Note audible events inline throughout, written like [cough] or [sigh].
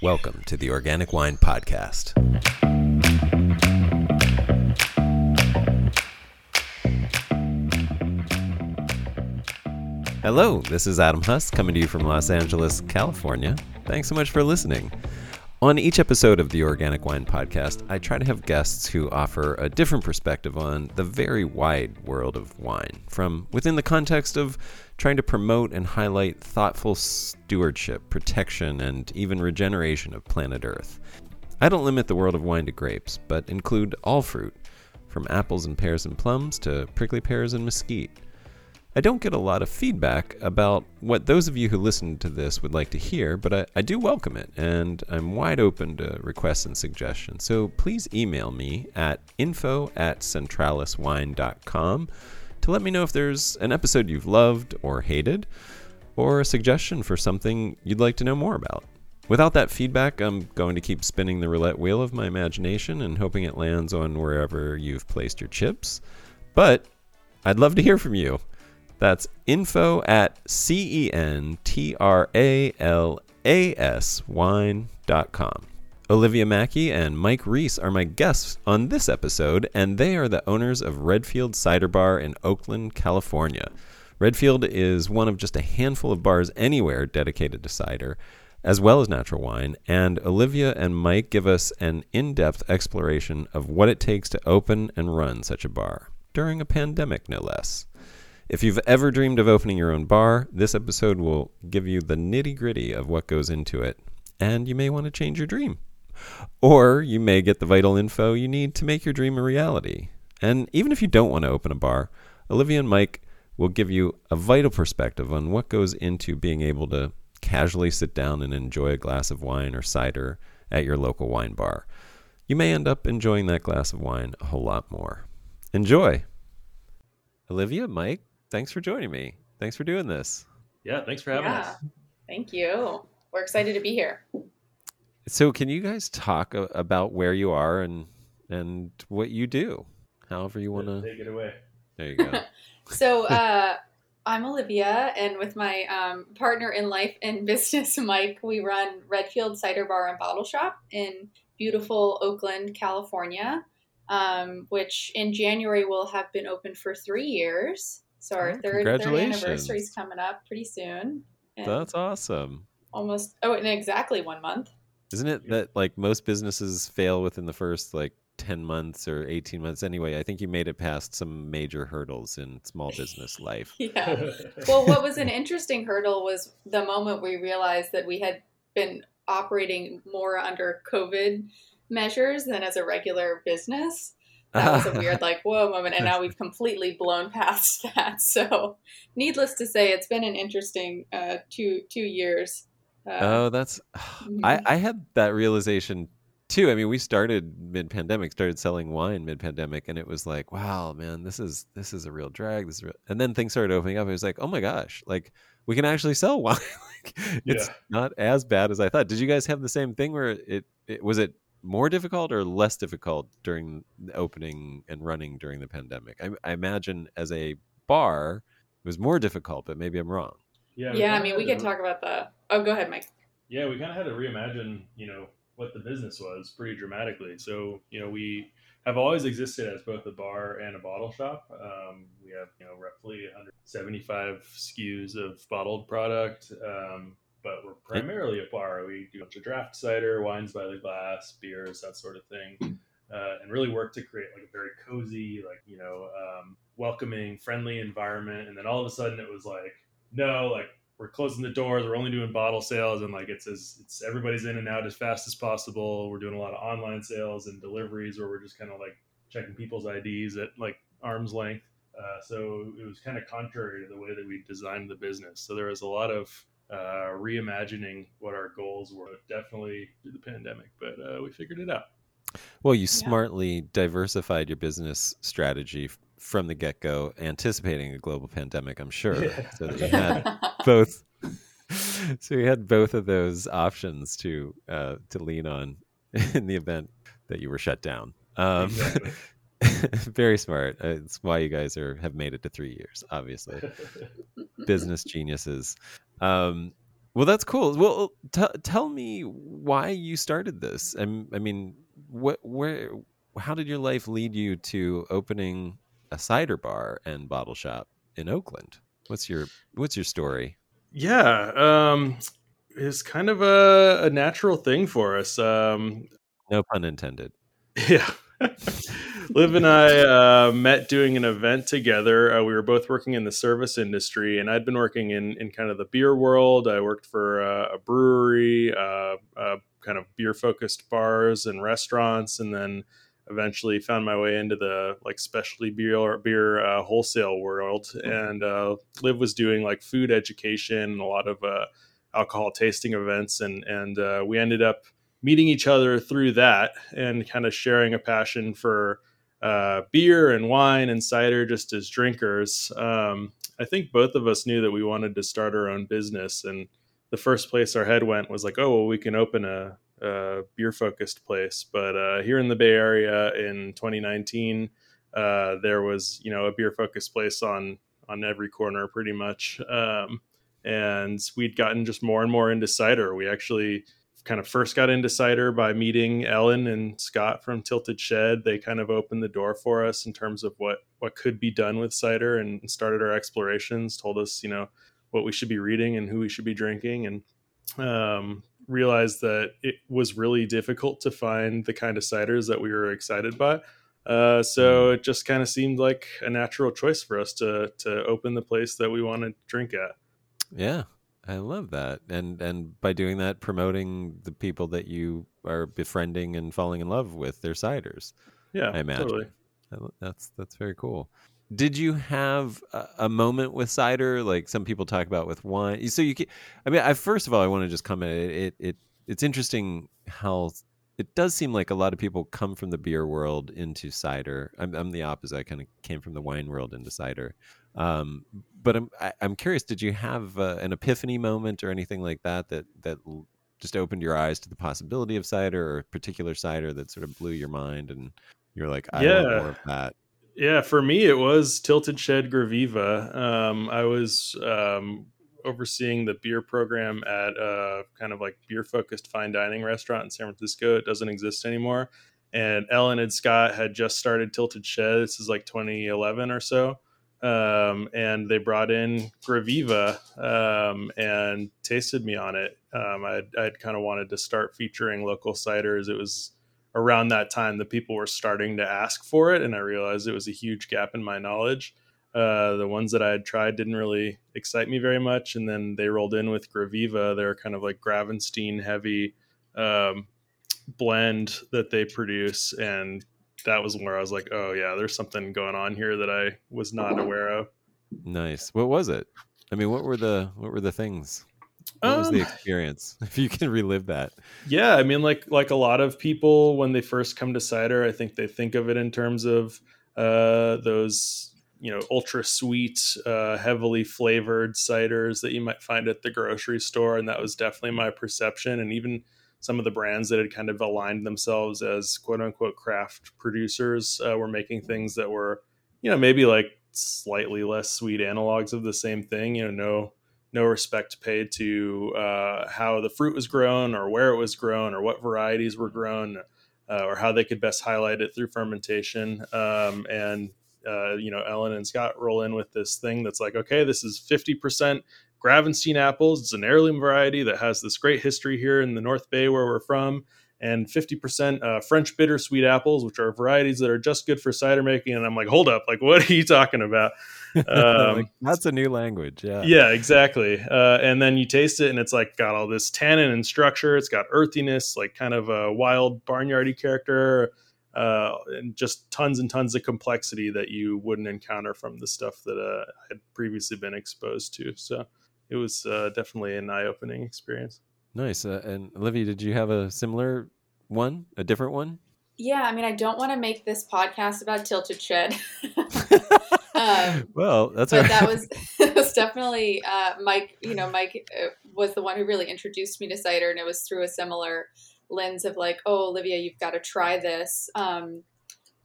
Welcome to the Organic Wine Podcast. Hello, this is Adam Huss coming to you from Los Angeles, California. Thanks so much for listening. On each episode of the Organic Wine Podcast, I try to have guests who offer a different perspective on the very wide world of wine, from within the context of trying to promote and highlight thoughtful stewardship, protection, and even regeneration of planet Earth. I don't limit the world of wine to grapes, but include all fruit, from apples and pears and plums to prickly pears and mesquite. I don't get a lot of feedback about what those of you who listen to this would like to hear, but I, I, do welcome it, and I'm wide open to requests and suggestions. So please email me at info at centralaswine.com to let me know if there's an episode you've loved or hated, or a suggestion for something you'd like to know more about. Without that feedback, I'm going to keep spinning the roulette wheel of my imagination and hoping it lands on wherever you've placed your chips. But I'd love to hear from you. That's info at C E N T R A L A S wine.com. Olivia Mackey and Mike Reese are my guests on this episode, and they are the owners of Redfield Cider Bar in Oakland, California. Redfield is one of just a handful of bars anywhere dedicated to cider, as well as natural wine, and Olivia and Mike give us an in depth exploration of what it takes to open and run such a bar, during a pandemic, no less. If you've ever dreamed of opening your own bar, this episode will give you the nitty gritty of what goes into it, and you may want to change your dream. Or you may get the vital info you need to make your dream a reality. And even if you don't want to open a bar, Olivia and Mike will give you a vital perspective on what goes into being able to casually sit down and enjoy a glass of wine or cider at your local wine bar. You may end up enjoying that glass of wine a whole lot more. Enjoy! Olivia, Mike, thanks for joining me. Thanks for doing this. Yeah, thanks for having yeah, us. Thank you. We're excited to be here. So, can you guys talk about where you are and and what you do, however you want to take it away? There you go. [laughs] so, uh, I'm Olivia, and with my um, partner in life and [laughs] business, Mike, we run Redfield Cider Bar and Bottle Shop in beautiful Oakland, California, um, which in January will have been open for three years. So our oh, third, third anniversary is coming up pretty soon. That's awesome. Almost oh, in exactly one month. Isn't it that like most businesses fail within the first like 10 months or 18 months anyway? I think you made it past some major hurdles in small business [laughs] life. yeah. [laughs] Well, what was an interesting hurdle was the moment we realized that we had been operating more under COVID measures than as a regular business. That was a [laughs] weird, like, whoa moment. And now we've completely blown past [laughs] that. So, needless to say, it's been an interesting uh, two two years uh, oh, that's [sighs] mm-hmm. I I had that realization too. I mean, we started mid pandemic, started selling wine mid pandemic, and it was like, wow, man, this is this is a real drag. This is real. and then things started opening up. It was like, oh my gosh, like we can actually sell [laughs] wine. like, it's yeah. not as bad as I thought. Did you guys have the same thing where it, it was it more difficult or less difficult during the opening and running during the pandemic? I, I imagine as a bar, it was more difficult, but maybe I'm wrong. Yeah, yeah. I mean, we can talk about the. Oh, go ahead, Mike. Yeah, we kind of had to reimagine, you know, what the business was pretty dramatically. So, you know, we have always existed as both a bar and a bottle shop. Um, we have, you know, roughly 175 SKUs of bottled product, um, but we're primarily a bar. We do a bunch of draft cider, wines by the glass, beers, that sort of thing. [clears throat] Uh, and really work to create like a very cozy, like you know, um, welcoming, friendly environment. And then all of a sudden, it was like no, like we're closing the doors. We're only doing bottle sales, and like it's as it's everybody's in and out as fast as possible. We're doing a lot of online sales and deliveries where we're just kind of like checking people's IDs at like arm's length. Uh, so it was kind of contrary to the way that we designed the business. So there was a lot of uh, reimagining what our goals were. Definitely through the pandemic, but uh, we figured it out. Well, you smartly yeah. diversified your business strategy from the get go, anticipating a global pandemic, I'm sure. Yeah. So that you had [laughs] both. [laughs] So you had both of those options to uh, to lean on [laughs] in the event that you were shut down. Um, exactly. very smart. Uh, it's why you guys are have made it to three years. Obviously, business geniuses. Um, Well, that's cool. Well, t- tell me why you started this. I, I mean, what, where, how did your life lead you to opening a cider bar and bottle shop in Oakland? What's your What's your story? Yeah, um, it's kind of a, a natural thing for us. Um, no pun intended. [laughs] Yeah. Liv and I uh, met doing an event together. Uh, we were both working in the service industry, and I'd been working in, in kind of the beer world. I worked for uh, a brewery, uh, uh, kind of beer focused bars and restaurants, and then eventually found my way into the like specialty beer beer uh, wholesale world. And Liv was doing like food education and a lot of alcohol tasting events, and and we ended up meeting each other through that and kind of sharing a passion for uh, beer and wine and cider just as drinkers. Um, I think both of us knew that we wanted to start our own business. And the first place our head went was like, oh, well, we can open a, a beer focused place. But uh, here in the Bay Area in 2019, uh, there was, you know, a beer focused place on on every corner pretty much. Um, and we'd gotten just more and more into cider. We actually kind of first got into cider by meeting Ellen and Scott from Tilted Shed. They kind of opened the door for us in terms of what what could be done with cider and started our explorations. Told us, you know, what we should be reading and who we should be drinking, and um, realized that it was really difficult to find the kind of ciders that we were excited by. Uh, so mm. it just kind of seemed like a natural choice for us to to open the place that we want to drink at. Yeah, I love that, and and by doing that, promoting the people that you are befriending and falling in love with their ciders. Yeah, I imagine totally. that's that's very cool. Did you have a, a, moment with cider, like some people talk about with wine? So you, can, I mean, I first of all, I want to just comment. It, it, it it's interesting how it does seem like a lot of people come from the beer world into cider. I'm, I'm the opposite. I kind of came from the wine world into cider. Um, but I'm I, am i am curious. Did you have uh, an epiphany moment or anything like that that that just opened your eyes to the possibility of cider or a particular cider that sort of blew your mind and you're like, I yeah. want more of that. Yeah, for me it was Tilted Shed Graviva. Um, I was um, overseeing the beer program at a kind of like beer focused fine dining restaurant in San Francisco. It doesn't exist anymore. And Ellen and Scott had just started Tilted Shed. This is like 2011 or so um, and they brought in Graviva um, and tasted me on it. Um, I'd, I'd kind of wanted to start featuring local ciders. It was around that time that people were starting to ask for it, and I realized it was a huge gap in my knowledge. Uh, the ones that I had tried didn't really excite me very much, and then they rolled in with Graviva. They're kind of like Gravenstein heavy um, blend that they produce, and that was where I was like, oh yeah, there's something going on here that I was not aware of. Nice. What was it? I mean, what were the what were the things? What um, was the um, experience? [laughs] If you can relive that. Yeah, I mean, like like a lot of people when they first come to cider, I think they think of it in terms of uh, those you know ultra sweet, uh, heavily flavored ciders that you might find at the grocery store, and that was definitely my perception. And even some of the brands that had kind of aligned themselves as quote unquote craft producers uh, were making things that were, you know, maybe like slightly less sweet analogs of the same thing. You know, no no respect paid to uh, how the fruit was grown or where it was grown or what varieties were grown uh, or how they could best highlight it through fermentation. Um, and uh, you know, Ellen and Scott roll in with this thing that's like, okay, this is fifty percent Gravenstein apples. It's an heirloom variety that has this great history here in the North Bay where we're from. And 50% uh, French bittersweet apples, which are varieties that are just good for cider making. And I'm like, hold up, like, what are you talking about? [laughs] Um, That's a new language. Yeah. Yeah, exactly. Uh, and then you taste it and it's like got all this tannin and structure. It's got earthiness, like kind of a wild barnyardy character. Uh, and just tons and tons of complexity that you wouldn't encounter from the stuff that uh, I had previously been exposed to. So it was uh, definitely an eye-opening experience. Nice. Uh, and Olivia, did you have a similar one, a different one? Yeah, I mean, I don't want to make this podcast about Tilted Shed. [laughs] [laughs] um, well, that's but right. that was [laughs] that was definitely uh, Mike. You know, Mike uh, was the one who really introduced me to cider, and it was through a similar lens of like, oh, Olivia, you've got to try this. Um,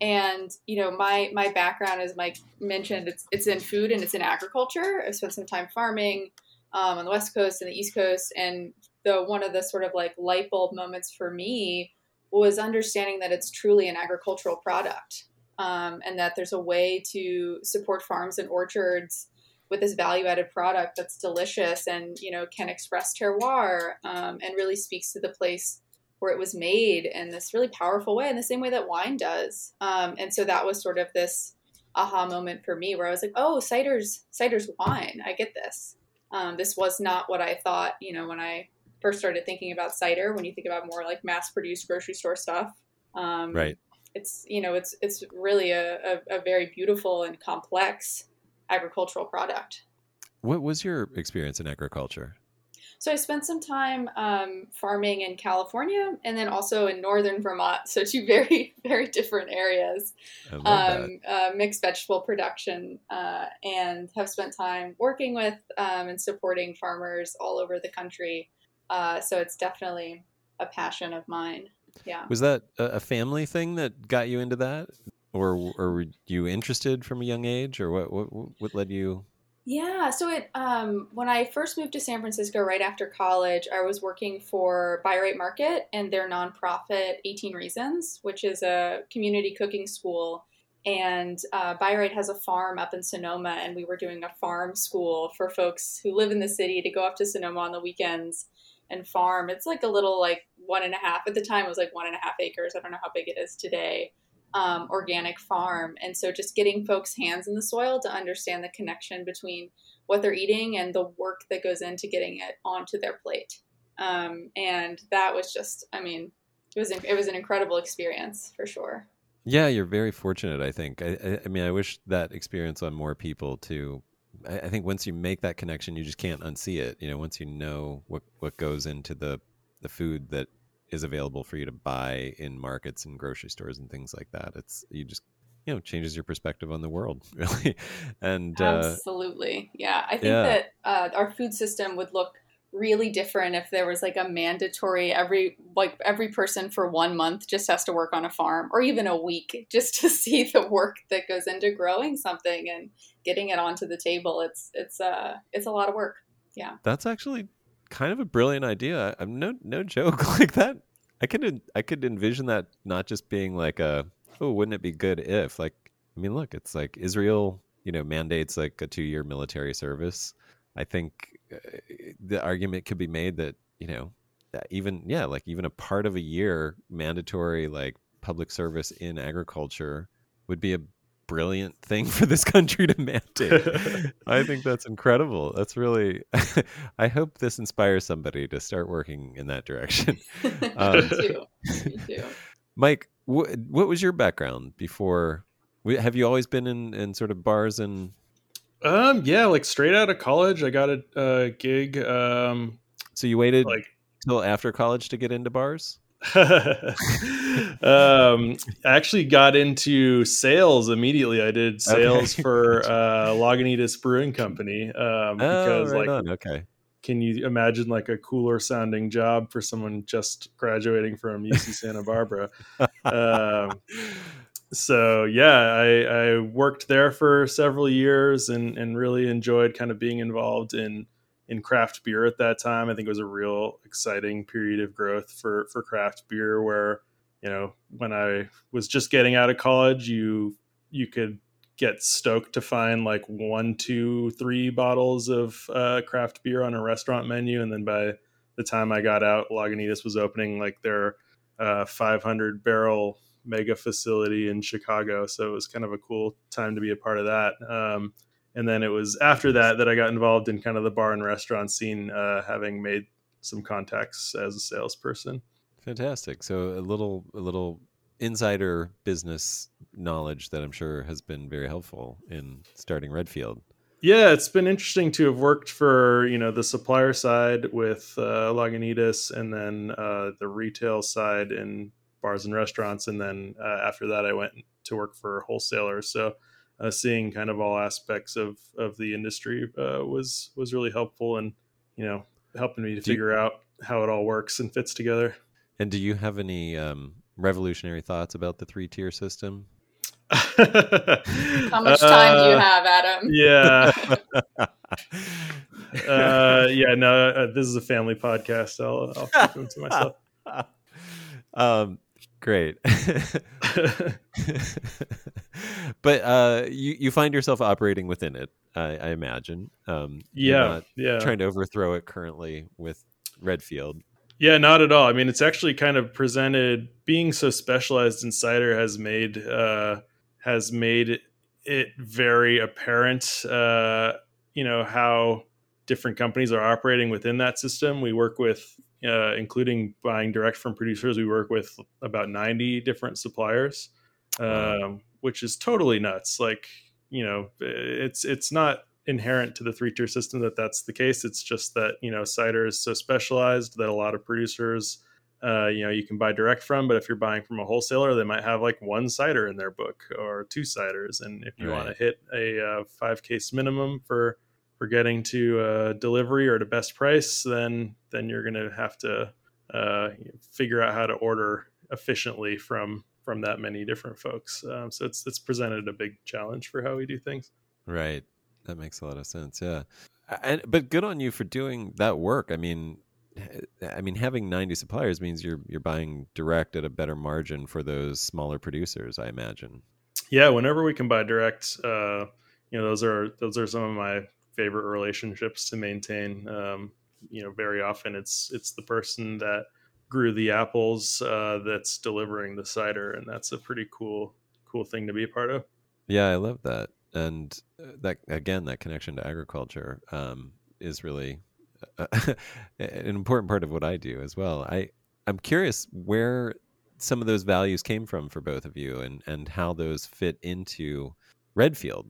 and you know, my my background, as Mike mentioned, it's it's in food and it's in agriculture. I've spent some time farming, um, on the West Coast and the East Coast. And the one of the sort of like light bulb moments for me was understanding that it's truly an agricultural product um, and that there's a way to support farms and orchards with this value added product that's delicious and you know can express terroir um, and really speaks to the place where it was made in this really powerful way in the same way that wine does. Um, and so that was sort of this aha moment for me where i was like oh cider's cider's wine. I get this um, this was not what i thought you know when i first started thinking about cider when you think about more like mass produced grocery store stuff um, right it's you know it's it's really a, a, a very beautiful and complex agricultural product. What was your experience in agriculture? So I spent some time um, farming in California and then also in northern Vermont. So two [laughs] very very different areas. Um, uh, mixed vegetable production uh, and have spent time working with um, and supporting farmers all over the country. Uh, so it's definitely a passion of mine. Yeah. Was that a family thing that got you into that? or or were you interested from a young age, or what what what led you? Yeah, so it um, when I first moved to San Francisco right after college, I was working for Bi-Rite Market and their nonprofit 18 Reasons, which is a community cooking school. And uh, Buy has a farm up in Sonoma, and we were doing a farm school for folks who live in the city to go up to Sonoma on the weekends and farm. It's like a little like one and a half at the time it was like one and a half acres. I don't know how big it is today um, organic farm. And so just getting folks' hands in the soil to understand the connection between what they're eating and the work that goes into getting it onto their plate. Um, and that was just, I mean, it was it was an incredible experience for sure. Yeah, you're very fortunate. I think. I, I, mean, I wish that experience on more people too. I, I think once you make that connection, you just can't unsee it. You know, once you know what what goes into the the food that is available for you to buy in markets and grocery stores and things like that. It's you just you know changes your perspective on the world [laughs] really and uh, absolutely uh, yeah i think yeah. that uh, our food system would look really different if there was like a mandatory every like every person for one month just has to work on a farm or even a week [laughs] just to see the work that goes into growing something and getting it onto the table it's it's uh it's a lot of work yeah that's actually kind of a brilliant idea. I'm no no joke [laughs] like that. I could I could envision that not just being like a oh wouldn't it be good if like I mean look it's like Israel you know mandates like a two year military service. I think uh, the argument could be made that you know that even yeah like even a part of a year mandatory like public service in agriculture would be a brilliant thing for this country to mandate. [laughs] I think that's incredible. That's really. [laughs] I hope this inspires somebody to start working in that direction. [laughs] Um, Me too. Me too. Mike, wh- what was your background before? Have you always been in, in sort of bars and? Um. Yeah, like straight out of college, I got a, a gig. Um. So you waited like till after college to get into bars? [laughs] um, I actually got into sales immediately. I did [laughs] sales okay. for uh, Lagunitas Brewing Company um, because, oh, right like, on. okay. Can you imagine like a cooler sounding job for someone just graduating from UC Santa Barbara? um, so yeah, I, I worked there for several years and and really enjoyed kind of being involved in in craft beer at that time. I think it was a real exciting period of growth for for craft beer where, you know, when I was just getting out of college, you you could get stoked to find like one, two, three bottles of uh, craft beer on a restaurant menu, and then by the time I got out, Lagunitas was opening like their uh, 500 barrel mega facility in Chicago. So it was kind of a cool time to be a part of that. Um, and then it was after that that I got involved in kind of the bar and restaurant scene, uh, having made some contacts as a salesperson. Fantastic. So a little a little insider business knowledge that I'm sure has been very helpful in starting Redfield. Yeah, it's been interesting to have worked for you know the supplier side with uh, Lagunitas, and then uh, the retail side in bars and restaurants, and then uh, after that I went to work for wholesalers. So uh, seeing kind of all aspects of of the industry uh, was was really helpful and you know helping me to do figure you, out how it all works and fits together. And do you have any um, revolutionary thoughts about the three tier system? how much time uh, do you [laughs] uh, have, Adam? Yeah. [laughs] uh, [laughs] yeah, no, uh, this is a family podcast. I'll, I'll keep them to myself. um, great. [laughs] but uh, you you find yourself operating within it, I, I imagine. Um, yeah, yeah. Trying to overthrow it currently with Redfield. Yeah, not at all. I mean, it's actually kind of presented. Being so specialized in cider has made uh, has made it very apparent. Uh, you know how different companies are operating within that system. We work with, uh, including buying direct from producers. We work with about ninety different suppliers, um, which is totally nuts. Like you know, it's it's not inherent to the three tier system that that's the case. It's just that you know cider is so specialized that a lot of producers, uh, you know, you can buy direct from. But if you're buying from a wholesaler, they might have like one cider in their book or two ciders. And if you right. want to hit a uh, five case minimum for for getting to uh, delivery or to best price, then then you're going to have to uh, figure out how to order efficiently from from that many different folks. Um, so it's it's presented a big challenge for how we do things. Right. That makes a lot of sense. Yeah. And but good on you for doing that work. I mean, I mean, having 90 suppliers means you're you're buying direct at a better margin for those smaller producers. I imagine. Yeah, whenever we can buy direct, uh, you know, those are those are some of my favorite relationships to maintain. Um, you know, very often it's it's the person that grew the apples uh, that's delivering the cider, and that's a pretty cool cool thing to be a part of. Yeah, I love that and uh, that again that connection to agriculture um, is really uh, [laughs] an important part of what I do as well. I I'm curious where some of those values came from for both of you, and and how those fit into Redfield.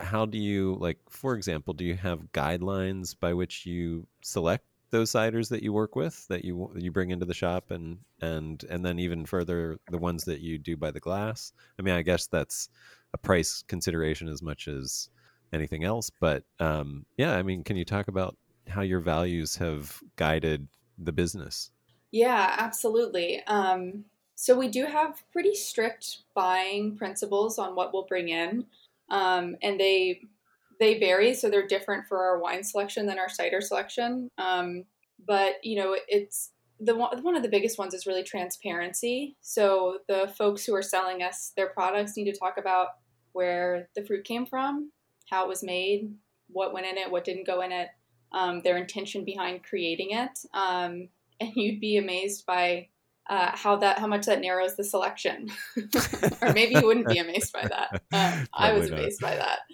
how do you like, for example, do you have guidelines by which you select those ciders that you work with that you you bring into the shop, and and and then even further the ones that you do by the glass? I mean, I guess that's a price consideration as much as anything else. But um, yeah, I mean, can you talk about how your values have guided the business? Yeah, absolutely. Um, so we do have pretty strict buying principles on what we'll bring in, um, and they they vary. So they're different for our wine selection than our cider selection. Um, but you know, it's the one, of the biggest ones is really transparency. So the folks who are selling us their products need to talk about where the fruit came from, how it was made, what went in it, what didn't go in it, um, their intention behind creating it, um, [laughs] and you'd be amazed by uh, how that how much that narrows the selection. [laughs] or maybe you wouldn't be amazed by that. Um, I was amazed by that. [laughs]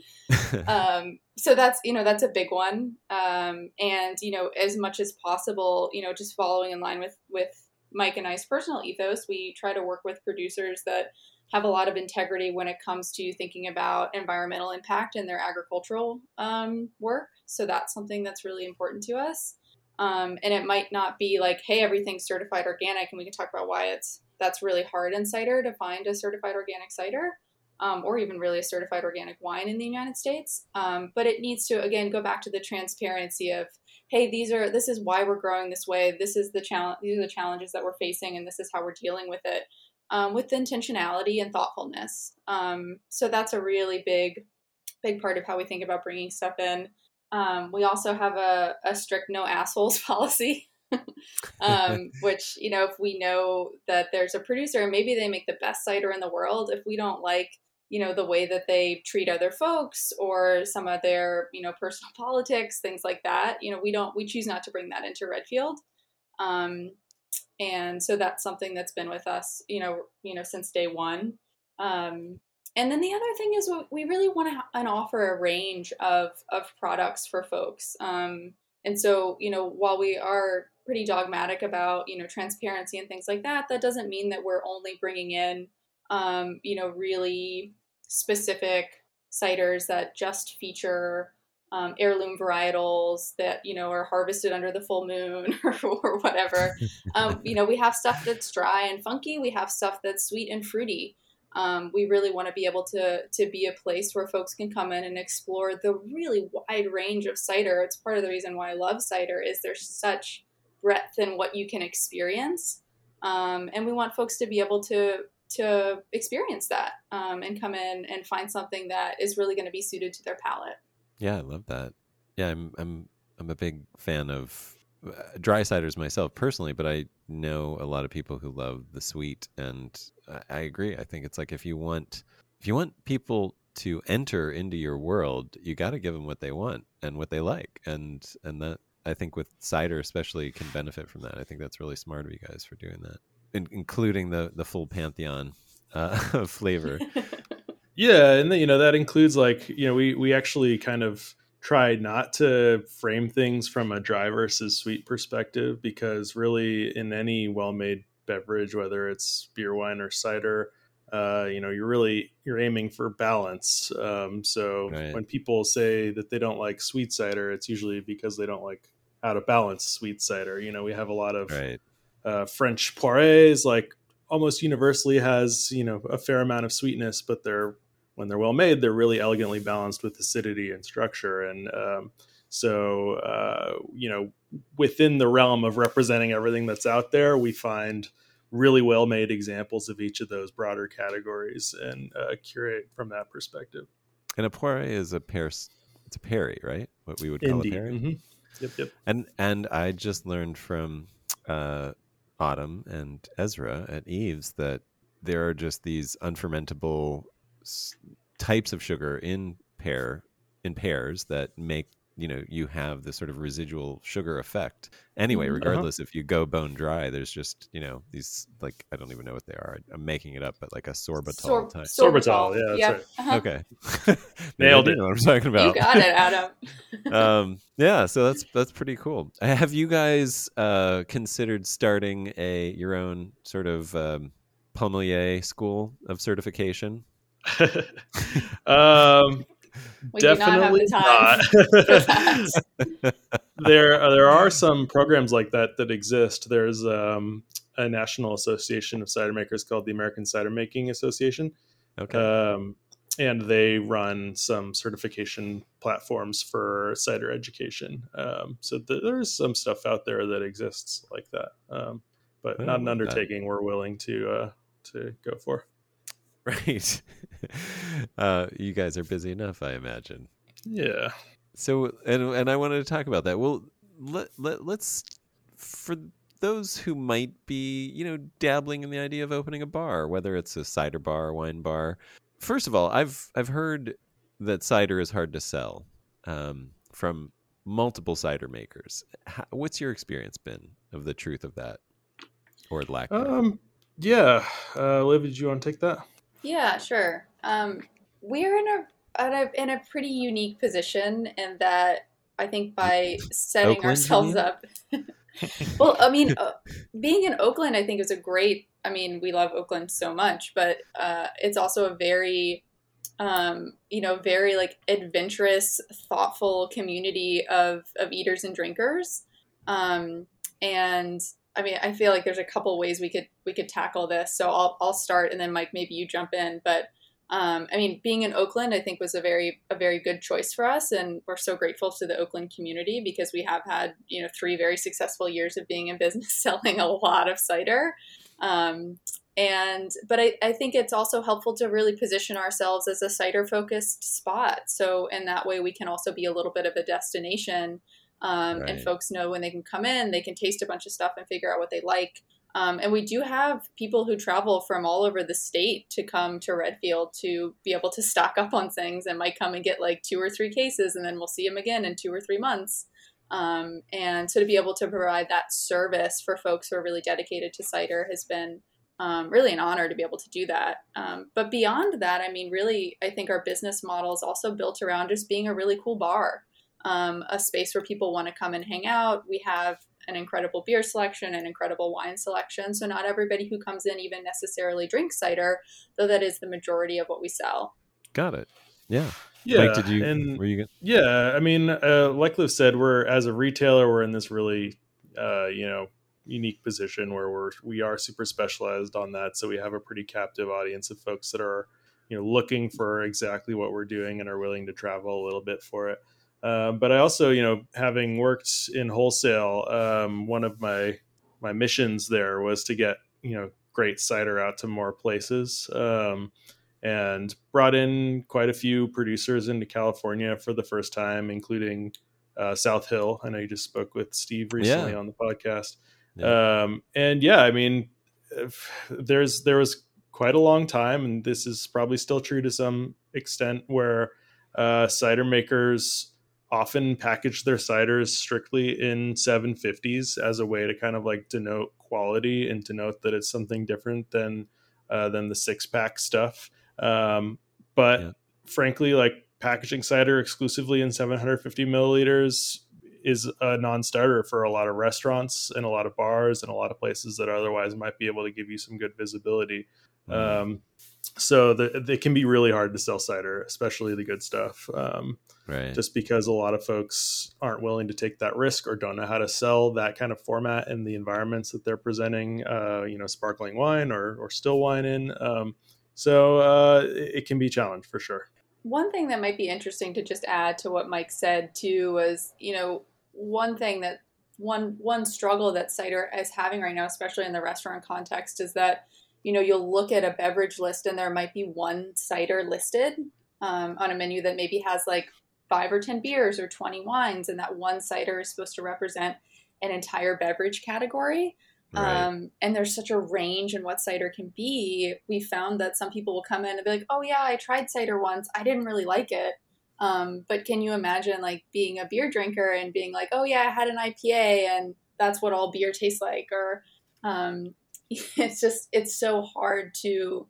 Um, so that's you know that's a big one, um, and you know as much as possible, you know just following in line with with Mike and I's personal ethos, we try to work with producers that have a lot of integrity when it comes to thinking about environmental impact in their agricultural um, work. So that's something that's really important to us. Um, and it might not be like, hey, everything's certified organic, and we can talk about why it's that's really hard in cider to find a certified organic cider, um, or even really a certified organic wine in the United States. Um, but it needs to again go back to the transparency of, hey, these are this is why we're growing this way. This is the challenge. These are the challenges that we're facing, and this is how we're dealing with it um, with intentionality and thoughtfulness. Um, so that's a really big, big part of how we think about bringing stuff in. Um, we also have a, a, strict no assholes [laughs] policy, um, [laughs] which, you know, if we know that there's a producer and maybe they make the best cider in the world, if we don't like, you know, the way that they treat other folks or some of their, you know, personal [laughs] politics, things like that, you know, we don't, we choose not to bring that into Redfield. Um, and so that's something that's been with us you know you know since day one um, and then the other thing is we really want to ha- offer a range of of products for folks um, and so you know while we are pretty dogmatic about you know transparency and things like that that doesn't mean that we're only bringing in um, you know really specific ciders that just feature um, heirloom varietals that you know are harvested under the full moon [laughs] or, or whatever. [laughs] Um, you know, we have stuff that's dry and funky. We have stuff that's sweet and fruity. Um, we really want to be able to to be a place where folks can come in and explore the really wide range of cider. It's part of the reason why I love cider is there's such breadth in what you can experience, um, and we want folks to be able to to experience that um, and come in and find something that is really going to be suited to their palate. Yeah, I love that. Yeah, I'm I'm I'm a big fan of dry ciders myself personally, but I know a lot of people who love the sweet, and I, agree. I think it's like if you want if you want people to enter into your world, you got to give them what they want and what they like, and and that I think with cider especially can benefit from that. I think that's really smart of you guys for doing that, in, including the the full pantheon uh, of [laughs] flavor. [laughs] Yeah, and then, you know that includes like you know we we actually kind of try not to frame things from a dry versus sweet perspective because really in any well-made beverage, whether it's beer, wine, or cider, uh, you know you're really you're aiming for balance. Um, so Right. when people say that they don't like sweet cider, it's usually because they don't like how to balance sweet cider. You know we have a lot of right. uh, French poires, like almost universally has you know a fair amount of sweetness, but they're when they're well made, they're really elegantly balanced with acidity and structure. And um, so uh, you know within the realm of representing everything that's out there, we find really well made examples of each of those broader categories and uh, curate from that perspective. And a poire is a pear. It's a perry, right? What we would call Indeed. a perry. Mhm. Yep. Yep. And and I just learned from uh, Autumn and Ezra at Eves that there are just these unfermentable types of sugar in pear in pears that make you know you have this sort of residual sugar effect. Anyway, Mhm. Uh-huh. regardless if you go bone dry, there's just you know these like I don't even know what they are. I'm making it up, but like a sorbitol Sor- type. Sorbitol, yeah, that's Yep. right. Uh-huh. Okay, [laughs] Nailed it. What I'm talking about. You got it, Adam. [laughs] [laughs] um, yeah, so that's that's pretty cool. Have you guys uh, considered starting a your own sort of um, Pommelier school of certification? [laughs] um, We do not have definitely the time not. [laughs] [laughs] there there are some programs like that that exist. There's um, a national association of cider makers called the American Cider Making Association, Okay, um, and they run some certification platforms for cider education. Um, so th- there's some stuff out there that exists like that, um, but I not an love that. undertaking we're willing to uh, to go for. [laughs] right. uh, you guys are busy enough, I imagine. Yeah. So, and and I wanted to talk about that. Well, let let let's for those who might be, you know, dabbling in the idea of opening a bar, whether it's a cider bar, wine bar. First of all, I've I've heard that cider is hard to sell um, from multiple cider makers. How, what's your experience been of the truth of that, or lack? Um. Yeah. Uh, Liv, did you want to take that? Yeah, sure. Um, we're in a, in a pretty unique position in that I think by [laughs] setting Oakland, ourselves up. [laughs] well, I mean, [laughs] uh, being in Oakland, I think is a great. I mean, we love Oakland so much, but uh, it's also a very, um, you know, very like adventurous, thoughtful community of of eaters and drinkers. Um, and I mean, I feel like there's a couple ways we could we could tackle this. So I'll I'll start, and then Mike, maybe you jump in. But um, I mean, being in Oakland, I think was a very a very good choice for us, and we're so grateful to the Oakland community because we have had you know three very successful years of being in business [laughs] selling a lot of cider. Um, and but I, I think it's also helpful to really position ourselves as a cider focused spot. So in that way, we can also be a little bit of a destination um, and folks know when they can come in, they can taste a bunch of stuff and figure out what they like. Um, and we do have people who travel from all over the state to come to Redfield to be able to stock up on things and might come and get like two or three cases, and then we'll see them again in two or three months. Um, and so to be able to provide that service for folks who are really dedicated to cider has been um, really an honor to be able to do that. Um, but beyond that, I mean, really, I think our business model is also built around just being a really cool bar um, a space where people want to come and hang out. We have an incredible beer selection and incredible wine selection. So not everybody who comes in even necessarily drinks cider, though that is the majority of what we sell. Got it. Yeah. Yeah. Mike, did you? And were you? Gonna, Yeah, I mean, uh, like Liv said, we're as a retailer, we're in this really, uh, you know, unique position where we're we are super specialized on that. So we have a pretty captive audience of folks that are, you know, looking for exactly what we're doing and are willing to travel a little bit for it. Uh, but I also, you know, having worked in wholesale, um, one of my my missions there was to get you know great cider out to more places. Um, and brought in quite a few producers into California for the first time, including uh, South Hill. I know you just spoke with Steve recently Yeah. on the podcast. Um, and yeah, I mean, there's there was quite a long time, and this is probably still true to some extent, where uh, cider makers often package their ciders strictly in 750s as a way to kind of like denote quality and denote that it's something different than uh, than the six pack stuff. Um, but Yeah. frankly, like packaging cider exclusively in 750 milliliters is a non-starter for a lot of restaurants and a lot of bars and a lot of places that otherwise might be able to give you some good visibility. Mm. Um, so the, it can be really hard to sell cider, especially the good stuff, um, right. just because a lot of folks aren't willing to take that risk or don't know how to sell that kind of format in the environments that they're presenting, uh, you know, sparkling wine or, or still wine in. Um, so uh, it, it can be a challenge for sure. One thing that might be interesting to just add to what Mike said too was, you know, one thing that one one struggle that cider is having right now, especially in the restaurant context, is that you know you'll look at a beverage list and there might be one cider listed um, on a menu that maybe has like five or ten beers or twenty wines, and that one cider is supposed to represent an entire beverage category. right. Um, and there's such a range in what cider can be. We found that some people will come in and be like, "Oh yeah, I tried cider once. I didn't really like it." Um, but can you imagine like being a beer drinker and being like, "Oh yeah, I had an IPA, and that's what all beer tastes like," or um, [laughs] it's just it's so hard to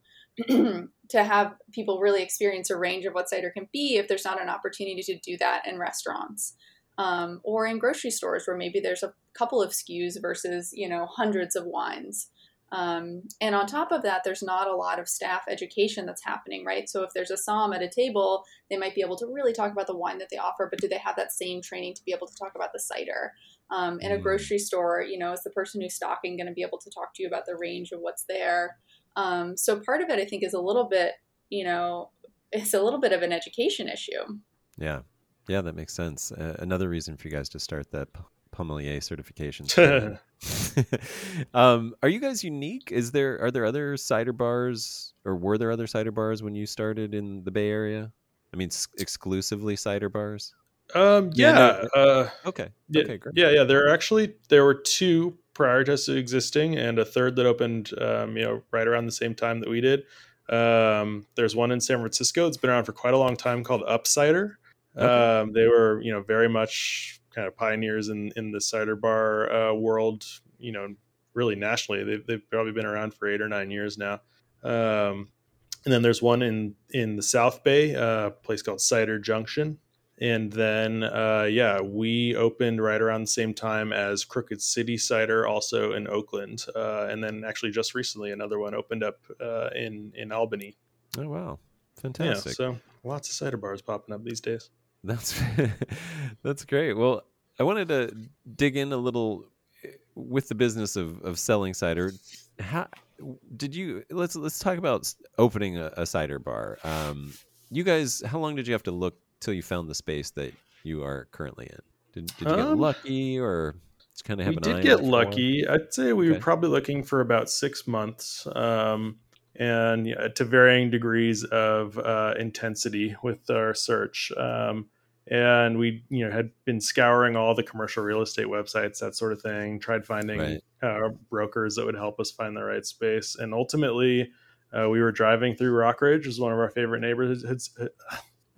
[clears throat] to have people really experience a range of what cider can be if there's not an opportunity to do that in restaurants um, or in grocery stores where maybe there's a couple of SKUs versus you know hundreds of wines. Um, and on top of that, there's not a lot of staff education that's happening, right? So if there's a som at a table, they might be able to really talk about the wine that they offer, but do they have that same training to be able to talk about the cider? Um, in a Mm. grocery store, you know, is the person who's stocking going to be able to talk to you about the range of what's there? Um, so part of it, I think, is a little bit, you know, it's a little bit of an education issue. Yeah, yeah, that makes sense. Uh, another reason for you guys to start that p- Pommelier certification. [laughs] [laughs] um, are you guys unique? Is there are there other cider bars, or were there other cider bars when you started in the Bay Area? I mean, s- exclusively cider bars. Um, Yeah, yeah, uh, Okay. Yeah, Okay. Great. yeah, yeah. There are actually there were two prior to existing, and a third that opened, um, you know, right around the same time that we did. Um, there's one in San Francisco. It's been around for quite a long time called Upcider. Okay. Um, they were, you know, very much kind of pioneers in in the cider bar uh, world. You know, really nationally, they've they've probably been around for eight or nine years now. Um, and then there's one in in the South Bay, uh, a place called Cider Junction and then uh, yeah we opened right around the same time as crooked city cider also in oakland uh, and then actually just recently another one opened up uh, in in albany Oh wow, fantastic! yeah so lots of cider bars popping up these days That's [laughs] that's great. Well, I wanted to dig in a little eh, with the business of, of selling cider. How did you? Let's let's talk about opening a, a cider bar. Um, you guys, how long did you have to look till you found the space that you are currently in? Did, did you get Um, lucky, or just kind of have we an did eye get out for a while? lucky i'd say we Okay. were probably looking for about six months um, and yeah, to varying degrees of uh, intensity with our search um, and we you know had been scouring all the commercial real estate websites that sort of thing tried finding Right. uh, brokers that would help us find the right space and ultimately uh, we were driving through rockridge which is one of our favorite neighborhoods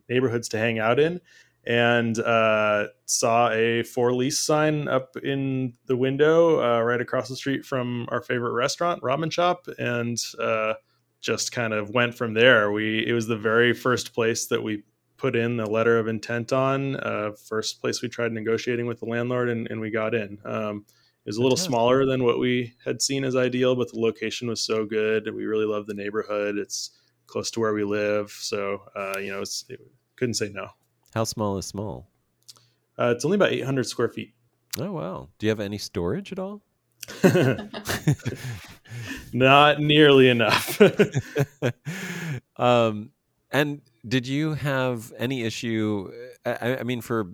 neighborhoods to hang out in and uh, saw a for lease sign up in the window uh, right across the street from our favorite restaurant, Ramen Shop, and uh, just kind of went from there. We it was the very first place that we put in the letter of intent on. Uh, first place we tried negotiating with the landlord, and, and we got in. Um, it was a little smaller than what we had seen as ideal, but the location was so good. We really love the neighborhood. It's close to where we live, so uh, you know, it's, it, couldn't say no. How small is small? Uh, it's only about 800 square feet. Oh wow. Do you have any storage at all? [laughs] Not nearly enough. [laughs] um, and did you have any issue? I, I mean, for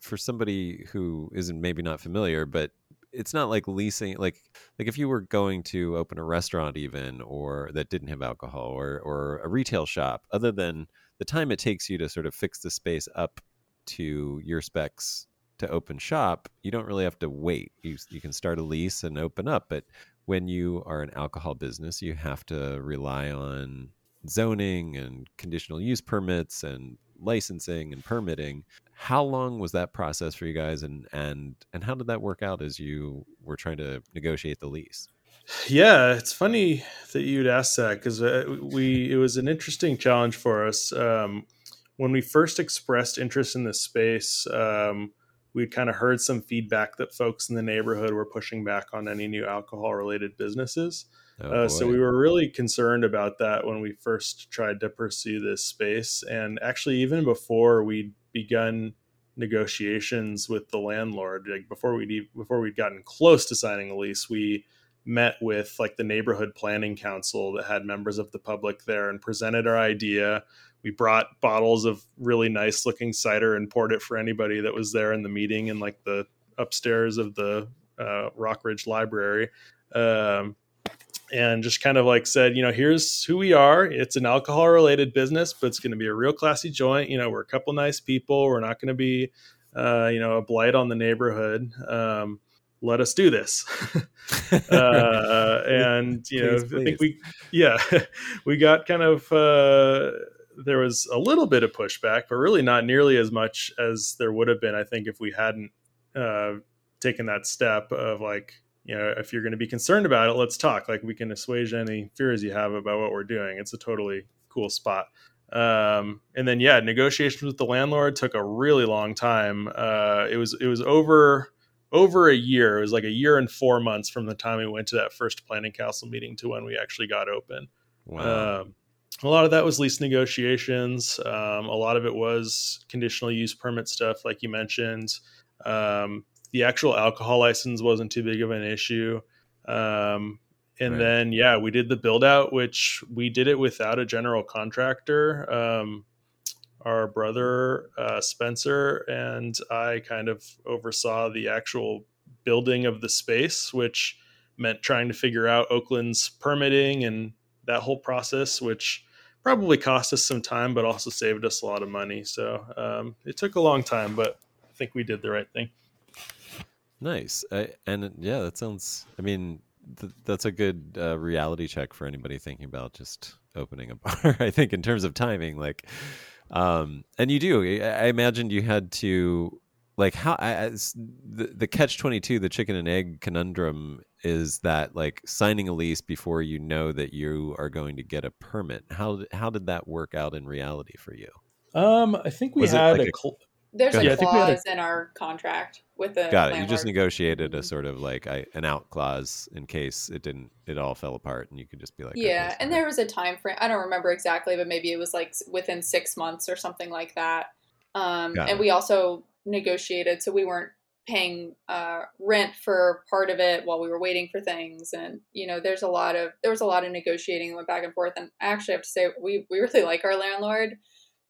for somebody who isn't maybe not familiar, but it's not like leasing. Like like if you were going to open a restaurant, even or that didn't have alcohol, or or a retail shop, other than the time it takes you to sort of fix the space up to your specs to open shop, you don't really have to wait. You you can start a lease and open up, but when you are an alcohol business, you have to rely on zoning and conditional use permits and licensing and permitting. How long was that process for you guys and and and how did that work out as you were trying to negotiate the lease? Yeah, it's funny that you'd ask that because uh, we it was an interesting challenge for us um, when we first expressed interest in this space. Um, we'd kind of heard some feedback that folks in the neighborhood were pushing back on any new alcohol related businesses. Oh, uh, so we were really concerned about that when we first tried to pursue this space. And actually, even before we'd begun negotiations with the landlord, like before we'd before we'd gotten close to signing a lease, we met with like the neighborhood planning council that had members of the public there and presented our idea. We brought bottles of really nice looking cider and poured it for anybody that was there in the meeting in like the upstairs of the uh, Rockridge Library. Um, and just kind of like said, you know, here's who we are. It's an alcohol related business, but it's going to be a real classy joint. You know, we're a couple nice people. We're not going to be, uh, you know, a blight on the neighborhood. Um, let us do this. [laughs] uh, [laughs] and you know, please, please. I think we, yeah, [laughs] we got kind of. Uh, there was a little bit of pushback, but really not nearly as much as there would have been, I think, if we hadn't uh, taken that step of like, you know, if you're going to be concerned about it, let's talk. Like we can assuage any fears you have about what we're doing. It's a totally cool spot. Um, and then yeah, negotiations with the landlord took a really long time. Uh, it was it was over over a year. It was like a year and four months from the time we went to that first planning council meeting to when we actually got open. Wow. Um, a lot of that was lease negotiations. Um, a lot of it was conditional use permit stuff, like you mentioned. Um, the actual alcohol license wasn't too big of an issue. Um, and right. then, yeah, we did the build out, which we did it without a general contractor. Um, our brother, uh, Spencer, and I kind of oversaw the actual building of the space, which meant trying to figure out Oakland's permitting and that whole process, which probably cost us some time, but also saved us a lot of money. So um, it took a long time, but I think we did the right thing. Nice. I, and yeah, that sounds, I mean, th- that's a good uh, reality check for anybody thinking about just opening a [laughs] bar. I think in terms of timing, like, um, and you do, I, I imagined you had to, like, how, I, the, the catch 22, the chicken and egg conundrum is that like signing a lease before you know that you are going to get a permit. How, how did that work out in reality for you? Um, I think we Was had like a, cl- there's a clause a, in our contract with the. Got it. You just negotiated a sort of like I, an out clause in case it didn't, it all fell apart, and you could just be like. Yeah, and there was a time frame. I don't remember exactly, but maybe it was like within six months or something like that. Um, and it. we also negotiated, so we weren't paying uh, rent for part of it while we were waiting for things and you know there's a lot of there was a lot of negotiating went back and forth and i actually have to say we, we really [laughs] like our landlord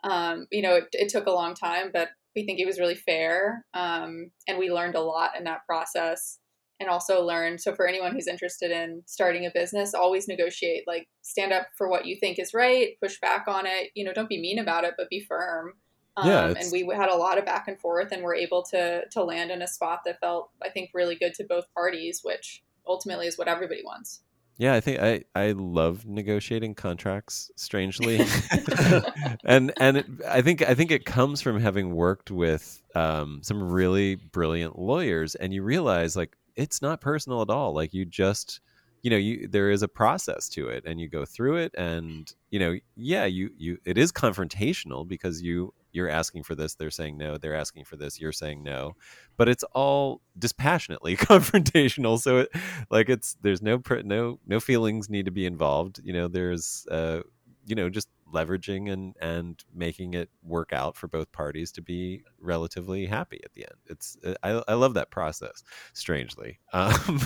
um, you know it, it took a long time but we think it was really fair. Um, and we learned a lot in that process and also learned. So, for anyone who's interested in starting a business, always negotiate, like stand up for what you think is right, push back on it. You know, don't be mean about it, but be firm. Um, yeah, and we had a lot of back and forth and were able to to land in a spot that felt, I think, really good to both parties, which ultimately is what everybody wants. Yeah, I think I I love negotiating contracts. Strangely, [laughs] [laughs] and and it, I think I think it comes from having worked with um, some really brilliant lawyers, and you realize like it's not personal at all. Like you just you know you there is a process to it and you go through it and you know yeah you you it is confrontational because you you're asking for this they're saying no they're asking for this you're saying no. But it's all dispassionately [laughs] confrontational so it like it's there's no no no feelings need to be involved you know there's uh you know just leveraging and and making it work out for both parties to be relatively happy at the end. It's i, I love that process strangely. [laughs] Um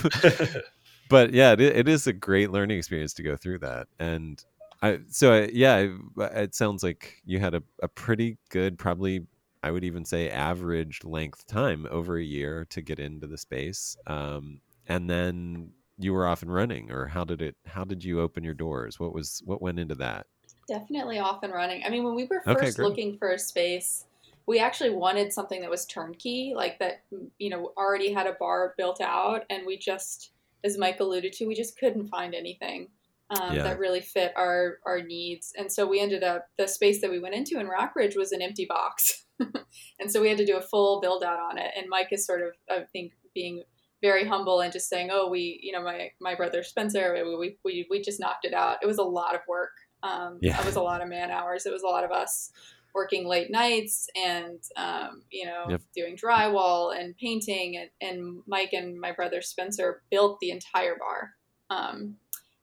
[laughs] but yeah it, it is a great learning experience to go through that and I, so yeah, it sounds like you had a, a pretty good, probably I would even say average length time over a year to get into the space, um, and then you were off and running. Or how did it? How did you open your doors? What was what went into that? Definitely off and running. I mean, when we were first okay, looking for a space, we actually wanted something that was turnkey, like that, you know, already had a bar built out. And we just, as Mike alluded to, we just couldn't find anything um, Yeah. that really fit our, our needs. And so we ended up, the space that we went into in Rockridge was an empty box. [laughs] and so we had to do a full build out on it. And Mike is sort of, I think, being very humble and just saying, oh, we, you know, my, my brother Spencer, we, we, we just knocked it out. It was a lot of work. Um, Yeah. It was a lot of man hours. It was a lot of us working late nights and um, you know Yep. doing drywall and painting and, and mike and my brother spencer built the entire bar um,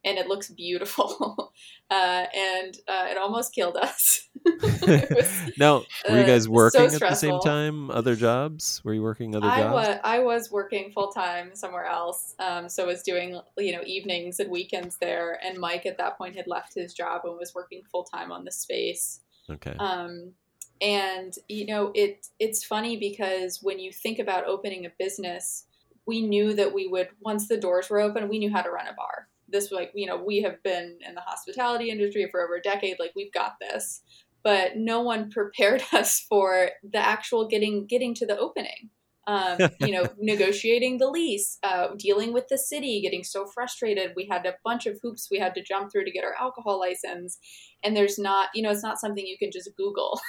and it looks beautiful [laughs] uh, and uh, it almost killed us [laughs] [laughs] was- now, were you uh, guys so working at the same time? Other jobs? Were you working other I jobs? was I was working full time somewhere else, um, so was doing you know evenings and weekends there. And Mike at that point had left his job and was working full time on the space. Okay. Um, and you know, it it's funny because when you think about opening a business, we knew that we would once the doors were open, we knew how to run a bar. This like you know we have been in the hospitality industry for over a decade. Like we've got this, but no one prepared [laughs] us for the actual getting getting to the opening. Um, you know, [laughs] negotiating the lease, uh, dealing with the city, getting so frustrated. We had a bunch of hoops we had to jump through to get our alcohol license and there's not you know it's not something you can just google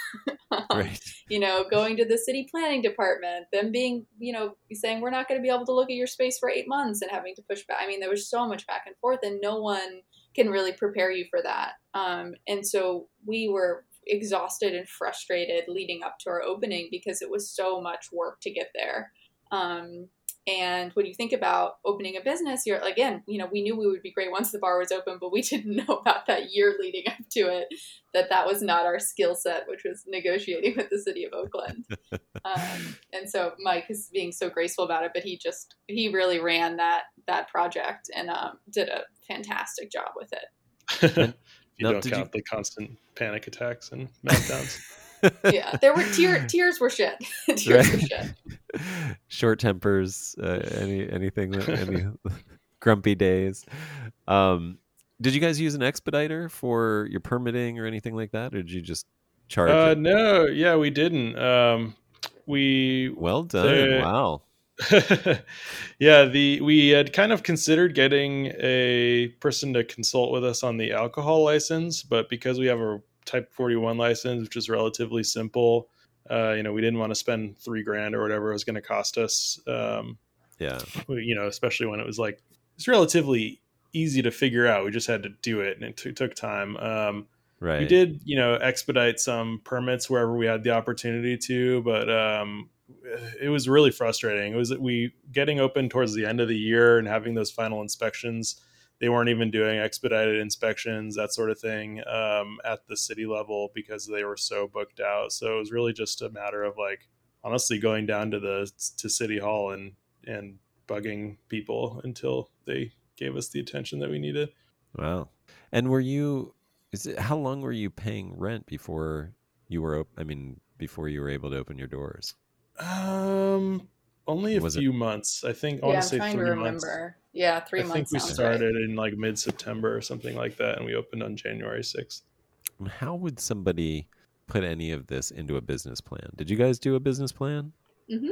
Um, [laughs] right. you know going to the city planning department them being you know saying we're not going to be able to look at your space for eight months and having to push back i mean there was so much back and forth and no one can really prepare you for that um, and so we were exhausted and frustrated leading up to our opening because it was so much work to get there um, and when you think about opening a business, you're again, you know, we knew we would be great once the bar was open, but we [laughs] didn't know about that year leading up to it that that was not our skill set, which was negotiating with the city of Oakland. [laughs] um, and so Mike is being so graceful about it, but he just he really ran that that project and um, did a fantastic job with it. [laughs] if you Now, don't did you- count the constant panic attacks and meltdowns. [laughs] Yeah, there were tear, tears were shed. [laughs] tears were Right. shed. [laughs] Short tempers, uh, any anything, any grumpy days. Um, did you guys use an expediter for your permitting or anything like that, or did you just charge? uh, it? no, yeah, we didn't. Um, we Well done! the- wow. [laughs] yeah, the we had kind of considered getting a person to consult with us on the alcohol license, but because we have a Type 41 license, which is relatively simple, uh, you know, we didn't want to spend three grand or whatever it was going to cost us. Um, Yeah. you know, especially when it was like it's relatively easy to figure out. We just had to do it, and it t- took time. Um, Right. we did, you know, expedite some permits wherever we had the opportunity to, but um, it was really frustrating. It was that we getting open towards the end of the year and having those final inspections. They weren't even doing expedited inspections, that sort of thing, um, at the city level because they were so booked out. So it was really just a matter of like, honestly, going down to the to city hall and and bugging people until they gave us the attention that we needed. Wow. And were you? Is it how long were you paying rent before you were? I mean, before you were able to open your doors? Um, only a Was it- few months. I think. I Yeah, want I'm to say trying to three remember. months. Yeah, three I months. I think we started Right. in like mid September or something like that, and we opened on January sixth. How would somebody put any of this into a business plan? Did you guys do a business plan? hmm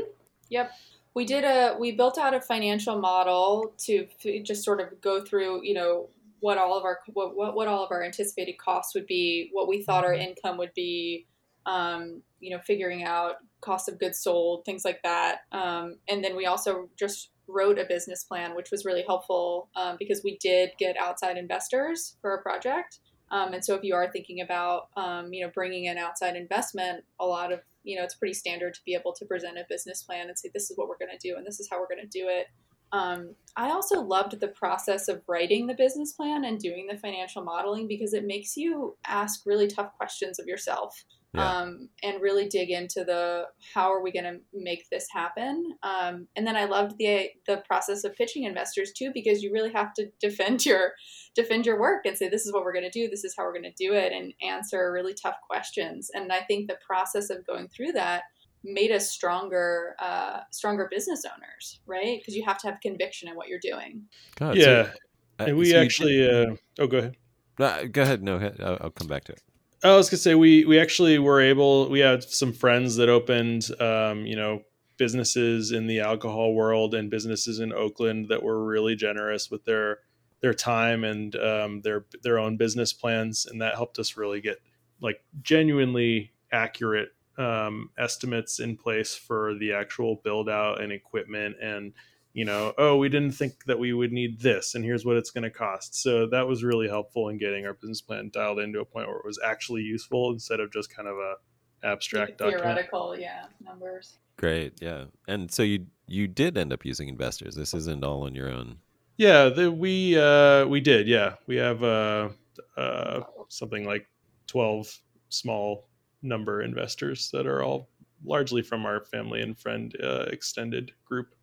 Yep. We did a we built out a financial model to just sort of go through, you know, what all of our what what, what all of our anticipated costs would be, what we thought our income would be, um, you know, figuring out cost of goods sold, things like that. Um, and then we also just wrote a business plan, which was really helpful um, because we did get outside investors for a project. Um, and so if you are thinking about, um, you know, bringing in outside investment, a lot of, you know, it's pretty standard to be able to present a business plan and say, this is what we're going to do and this is how we're going to do it. Um, I also loved the process of writing the business plan and doing the financial modeling because it makes you ask really tough questions of yourself Yeah. um, and really dig into the how are we going to make this happen. Um, and then I loved the the process of pitching investors too because you really have to defend your defend your work and say this is what we're going to do, this is how we're going to do it, and answer really tough questions. And I think the process of going through that made us stronger uh, stronger business owners, right? Because you have to have conviction in what you're doing. God, so- yeah, uh, and we so you actually. Uh, oh, go ahead. did- uh, go ahead. No, I'll, I'll come back to it. I was gonna say we we actually were able. We had some friends that opened, um, you know, businesses in the alcohol world and businesses in Oakland that were really generous with their their time and um, their their own business plans, and that helped us really get like genuinely accurate um, estimates in place for the actual build out and equipment and you know oh we didn't think that we would need this and here's what it's going to cost so that was really helpful in getting our business plan dialed into a point where it was actually useful instead of just kind of a abstract theoretical document. yeah numbers Great, yeah. And so you you did end up using investors. This isn't all on your own. yeah the, we uh we did yeah we have uh uh something like 12 small number investors that are all largely from our family and friend uh, extended group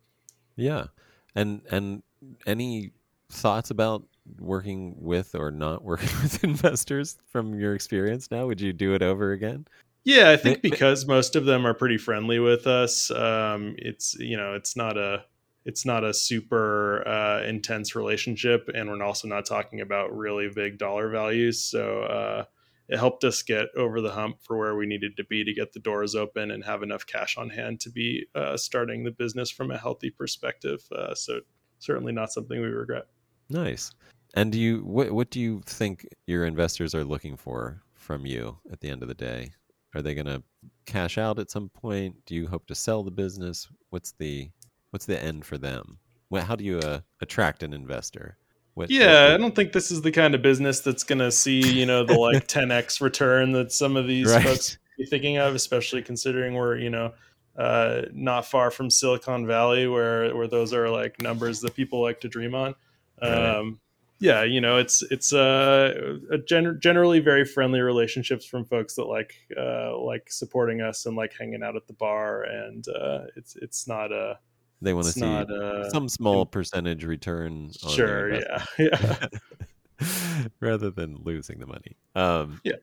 Yeah. And and any thoughts about working with or not working [laughs] with investors from your experience now? Would you do it over again? Yeah, I think because most of them are pretty friendly with us. Um, it's you know, it's not a it's not a super uh, intense relationship, and we're also not talking about really big dollar values. So uh, it helped us get over the hump for where we needed to be to get the doors open and have enough cash on hand to be uh, starting the business from a healthy perspective. Uh, so certainly not something we regret. Nice. And do you what what do you think your investors are looking for from you at the end of the day? Are they going to cash out at some point? Do you hope to sell the business? What's the what's the end for them? How do you uh, attract an investor? What, Yeah, I don't think this is the kind of business that's going to see, you know, the like [laughs] 10x return that some of these Right. folks be thinking of, especially considering we're, you know, uh, not far from Silicon Valley, where where those are like numbers that people like to dream on. Right. Um, yeah, you know, it's it's uh, a gen- generally very friendly relationships from folks that like uh, like supporting us and like hanging out at the bar, and uh, it's it's not a they want to see not a some small percentage return. On sure, yeah, yeah. [laughs] rather than losing the money. Um, Yeah.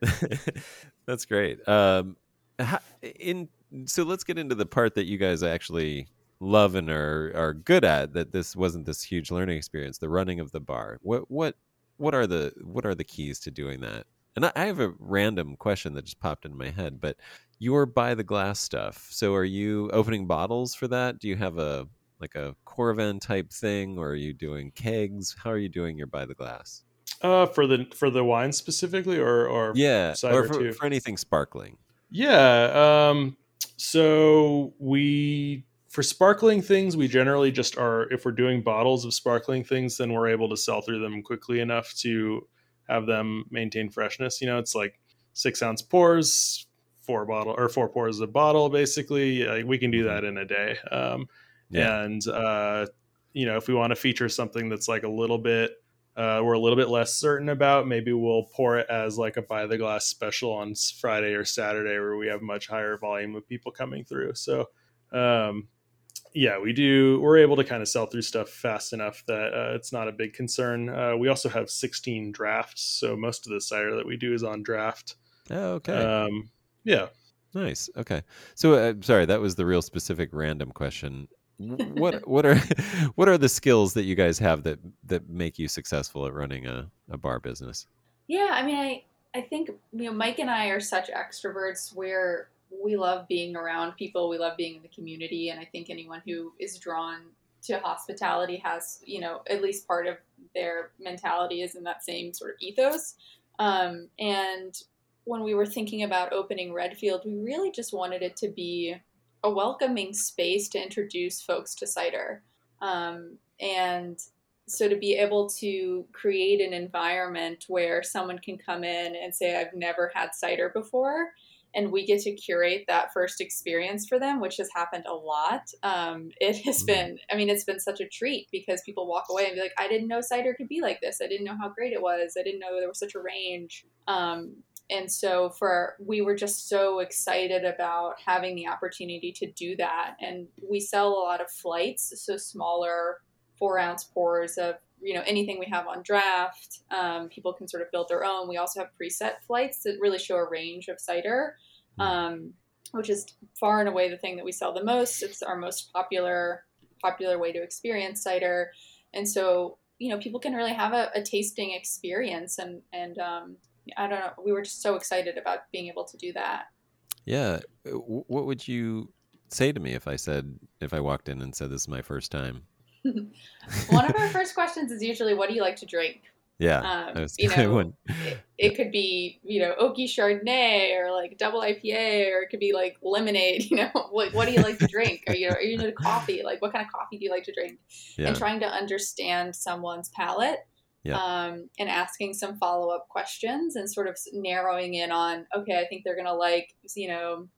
[laughs] that's great. Um, how, in so let's get into the part that you guys actually love and are are good at. That this wasn't this huge learning experience. The running of the bar. What what what are the what are the keys to doing that? And I, I have a random question that just popped into my head. But your by the glass stuff. So are you opening bottles for that? Do you have a like a Coravin type thing, or are you doing kegs? How are you doing your by the glass? Uh, for the for the wine specifically, or or yeah cider or for, for anything sparkling yeah. Um, so we for sparkling things, we generally just are if we're doing bottles of sparkling things, then we're able to sell through them quickly enough to have them maintain freshness. You know, it's like six ounce pours, four bottle or four pours a bottle. Basically, like, we can do that in a day. Um, and uh, you know, if we want to feature something that's like a little bit uh, we're a little bit less certain about. Maybe we'll pour it as like a buy the glass special on Friday or Saturday, where we have much higher volume of people coming through. So, um, yeah, we do. We're able to kind of sell through stuff fast enough that uh, it's not a big concern. Uh, we also have 16 drafts, so most of the cider that we do is on draft. oh, okay Um, yeah, nice okay so uh, sorry that was the real specific random question what [laughs] what are [laughs] what are the skills that you guys have that that make you successful at running a, a bar business Yeah, I mean, I I think you know Mike and I are such extroverts where we love being around people, we love being in the community, and I think anyone who is drawn to hospitality has you know at least part of their mentality is in that same sort of ethos. Um, and when we were thinking about opening Redfield, we really just wanted it to be a welcoming space to introduce folks to cider. Um, and so to be able to create an environment where someone can come in and say i've never had cider before and we get to curate that first experience for them which has happened a lot. Um, it has Mhm. been i mean it's been such a treat because people walk away and be like i didn't know cider could be like this. I didn't know how great it was. I didn't know there was such a range. Um, and so for we were just so excited about having the opportunity to do that. And we sell a lot of flights so smaller four ounce pours of you know anything we have on draft. Um, people can sort of build their own. We also have preset flights that really show a range of cider um, which is far and away the thing that we sell the most it's our most popular popular way to experience cider and so you know people can really have a, a tasting experience and and um, I don't know. We were just so excited about being able to do that. Yeah. What would you say to me if I said if I walked in and said this is my first time? [laughs] One of our first questions is usually, "What do you like to drink?" Yeah, um, you know, it, [laughs] it, could be you know oaky Chardonnay or like double IPA, or it could be like lemonade. [laughs] You know, like what do you like to drink? Are you are you into coffee? Like what kind of coffee do you like to drink? Yeah. And trying to understand someone's palate, yeah. um, and asking some follow up questions, and sort of narrowing in on okay, I think they're gonna like you know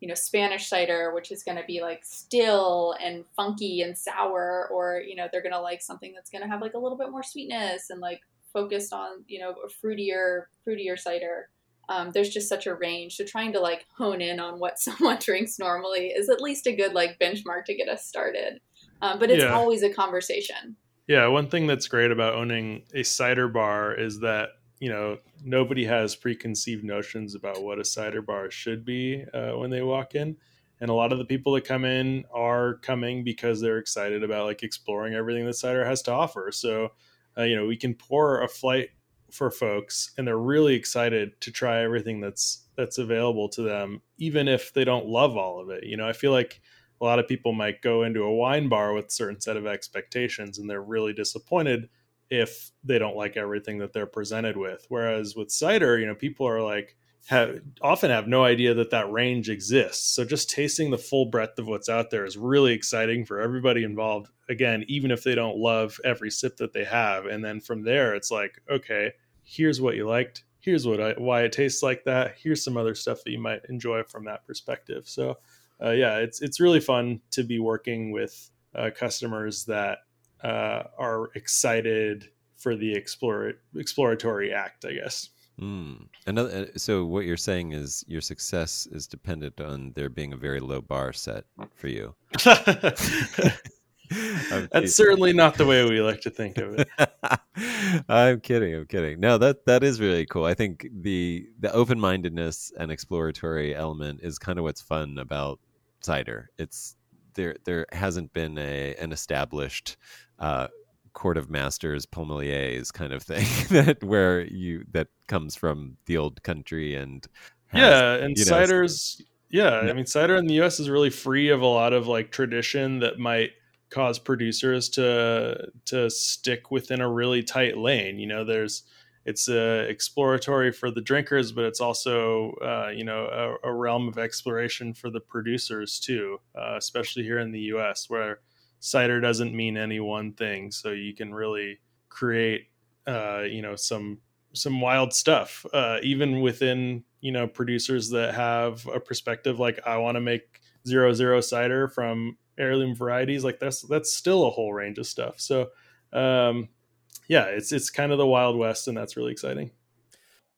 you know Spanish cider, which is going to be like still and funky and sour, or you know they're going to like something that's going to have like a little bit more sweetness and like focused on you know a fruitier fruitier cider. Um, there's just such a range. So trying to like hone in on what [laughs] someone drinks normally is at least a good like benchmark to get us started. Um, but it's yeah. always a conversation. Yeah, one thing that's great about owning a cider bar is that you know nobody has preconceived notions about what a cider bar should be uh, when they walk in. And a lot of the people that come in are coming because they're excited about like exploring everything that cider has to offer. So uh, you know we can pour a flight for folks and they're really excited to try everything that's that's available to them even if they don't love all of it. You know i feel like a lot of people might go into a wine bar with a certain set of expectations and they're really disappointed if they don't like everything that they're presented with. Whereas with cider, you know, people are like have often have no idea that that range exists. So just tasting the full breadth of what's out there is really exciting for everybody involved. Again, even if they don't love every sip that they have, and then from there, it's like, okay, here's what you liked. Here's what I, why it tastes like that. Here's some other stuff that you might enjoy from that perspective. So, uh, yeah, it's it's really fun to be working with uh, customers that uh, are excited for the explore, exploratory act, I guess. Mm. Another, uh, so what you're saying is your success is dependent on there being a very low bar set for you. [laughs] That's certainly not the way we like to think of it. [laughs] I'm kidding. I'm kidding. No, that that is really cool. I think the the open mindedness and exploratory element is kind of what's fun about cider. It's there there hasn't been a an established uh, court of masters pommeliers kind of thing [laughs] that where you that comes from the old country and has, yeah and ciders know, yeah, yeah. I mean cider in the us is really free of a lot of like tradition that might cause producers to to stick within a really tight lane you know there's it's uh, exploratory for the drinkers, but it's also uh, you know a, a, realm of exploration for the producers too, uh, especially here in the U.S. where cider doesn't mean any one thing, so you can really create uh, you know some some wild stuff uh, even within you know producers that have a perspective like I want to make zero zero cider from heirloom varieties like that's that's still a whole range of stuff. So um, yeah, it's it's kind of the Wild West, and that's really exciting.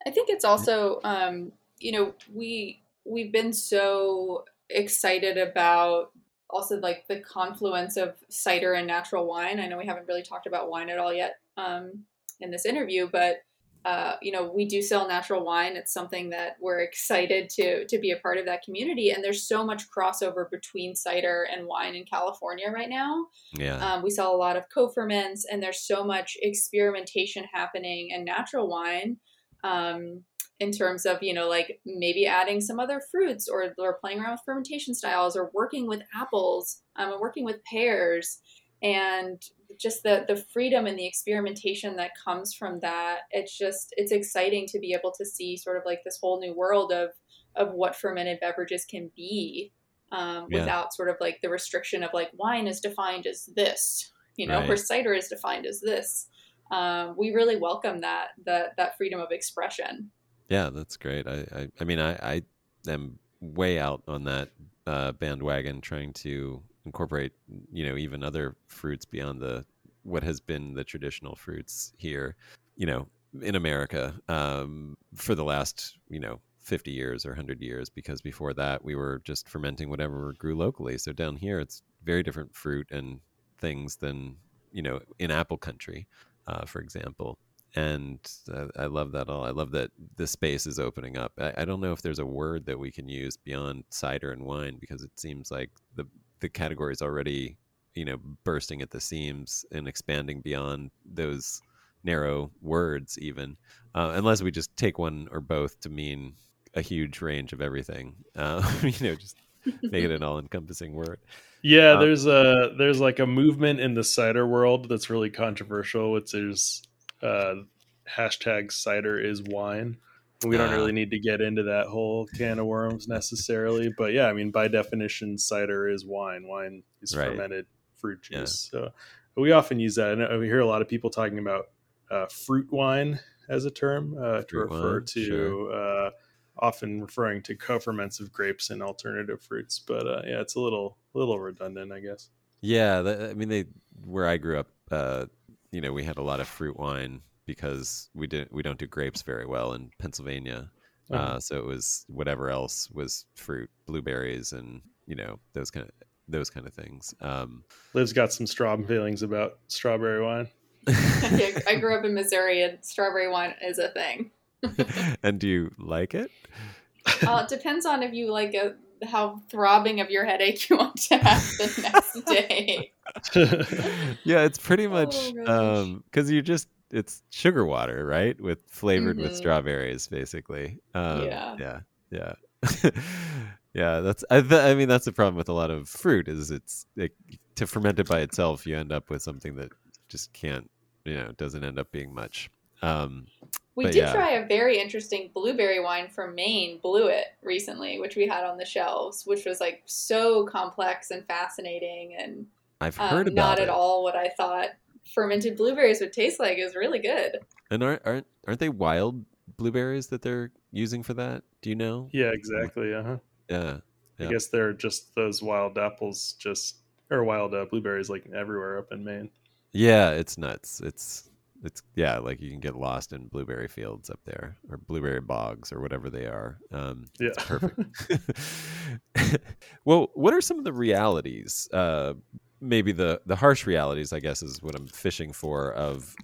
I think it's also, um, you know, we we've been so excited about also like the confluence of cider and natural wine. I know we haven't really talked about wine at all yet um, in this interview, but uh, you know, we do sell natural wine. It's something that we're excited to to be a part of that community. And there's so much crossover between cider and wine in California right now. Yeah, um, we sell a lot of co-ferments, and there's so much experimentation happening in natural wine. Um, in terms of you know like maybe adding some other fruits or, or playing around with fermentation styles or working with apples um, and working with pears and just the the freedom and the experimentation that comes from that it's just it's exciting to be able to see sort of like this whole new world of of what fermented beverages can be um, yeah. without sort of like the restriction of like wine is defined as this you know right. or cider is defined as this um, we really welcome that that that freedom of expression yeah that's great i i, I mean i i am way out on that uh, bandwagon trying to incorporate you know even other fruits beyond the what has been the traditional fruits here you know in america um, for the last you know 50 years or 100 years because before that we were just fermenting whatever grew locally so down here it's very different fruit and things than you know in apple country uh, for example and uh, I love that all. I love that the space is opening up. I, I, don't know if there's a word that we can use beyond cider and wine because it seems like the the category is already you know bursting at the seams and expanding beyond those narrow words even, uh, unless we just take one or both to mean a huge range of everything. Uh, [laughs] you know, just make it an all-encompassing word. Yeah, uh, there's a there's like a movement in the cider world that's really controversial, which is uh, hashtag cider is wine. We don't really need to get into that whole can of worms necessarily, but yeah, I mean by definition, cider is wine. Wine is right. fermented fruit juice. Yeah. So we often use that, and we hear a lot of people talking about uh, fruit wine as a term uh, to refer wine, to. Sure. Uh, often referring to co-ferments of grapes and alternative fruits, but uh, yeah, it's a little little redundant, I guess. Yeah, I mean, they where I grew up, uh, you know, we had a lot of fruit wine because we didn't we don't do grapes very well in Pennsylvania. Uh-huh. Uh, so it was whatever else was fruit, blueberries, and you know those kind of those kind of things. Um, Liv's got some strong feelings about strawberry wine. [laughs] I grew up in Missouri, and strawberry wine is a thing. [laughs] and do you like it? Well, it depends on if you like a, how throbbing of your headache you want to have the next [laughs] day. yeah, it's pretty much because oh, um, you just it's sugar water, right? With flavored mm-hmm. with strawberries, basically. Um, yeah, yeah, yeah. [laughs] yeah, that's. I, th- I, mean, that's the problem with a lot of fruit is it's it, to ferment it by itself. You end up with something that just can't, you know, doesn't end up being much. Um, we did yeah. try a very interesting blueberry wine from Maine, Bluet, recently, which we had on the shelves, which was like so complex and fascinating and I've heard um, about not it. at all what I thought fermented blueberries would taste like. is really good. And aren't aren't aren't they wild blueberries that they're using for that? Do you know? Yeah, exactly. Uh huh. Yeah. yeah. I guess they're just those wild apples, just or wild uh, blueberries, like everywhere up in Maine. Yeah, it's nuts. It's it's yeah, like you can get lost in blueberry fields up there or blueberry bogs or whatever they are. Um, yeah, perfect. [laughs] [laughs] well, what are some of the realities? Uh, maybe the the harsh realities, I guess, is what I'm fishing for of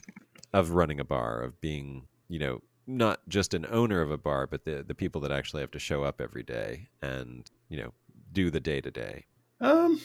of running a bar, of being you know not just an owner of a bar, but the the people that actually have to show up every day and you know do the day to day. Um,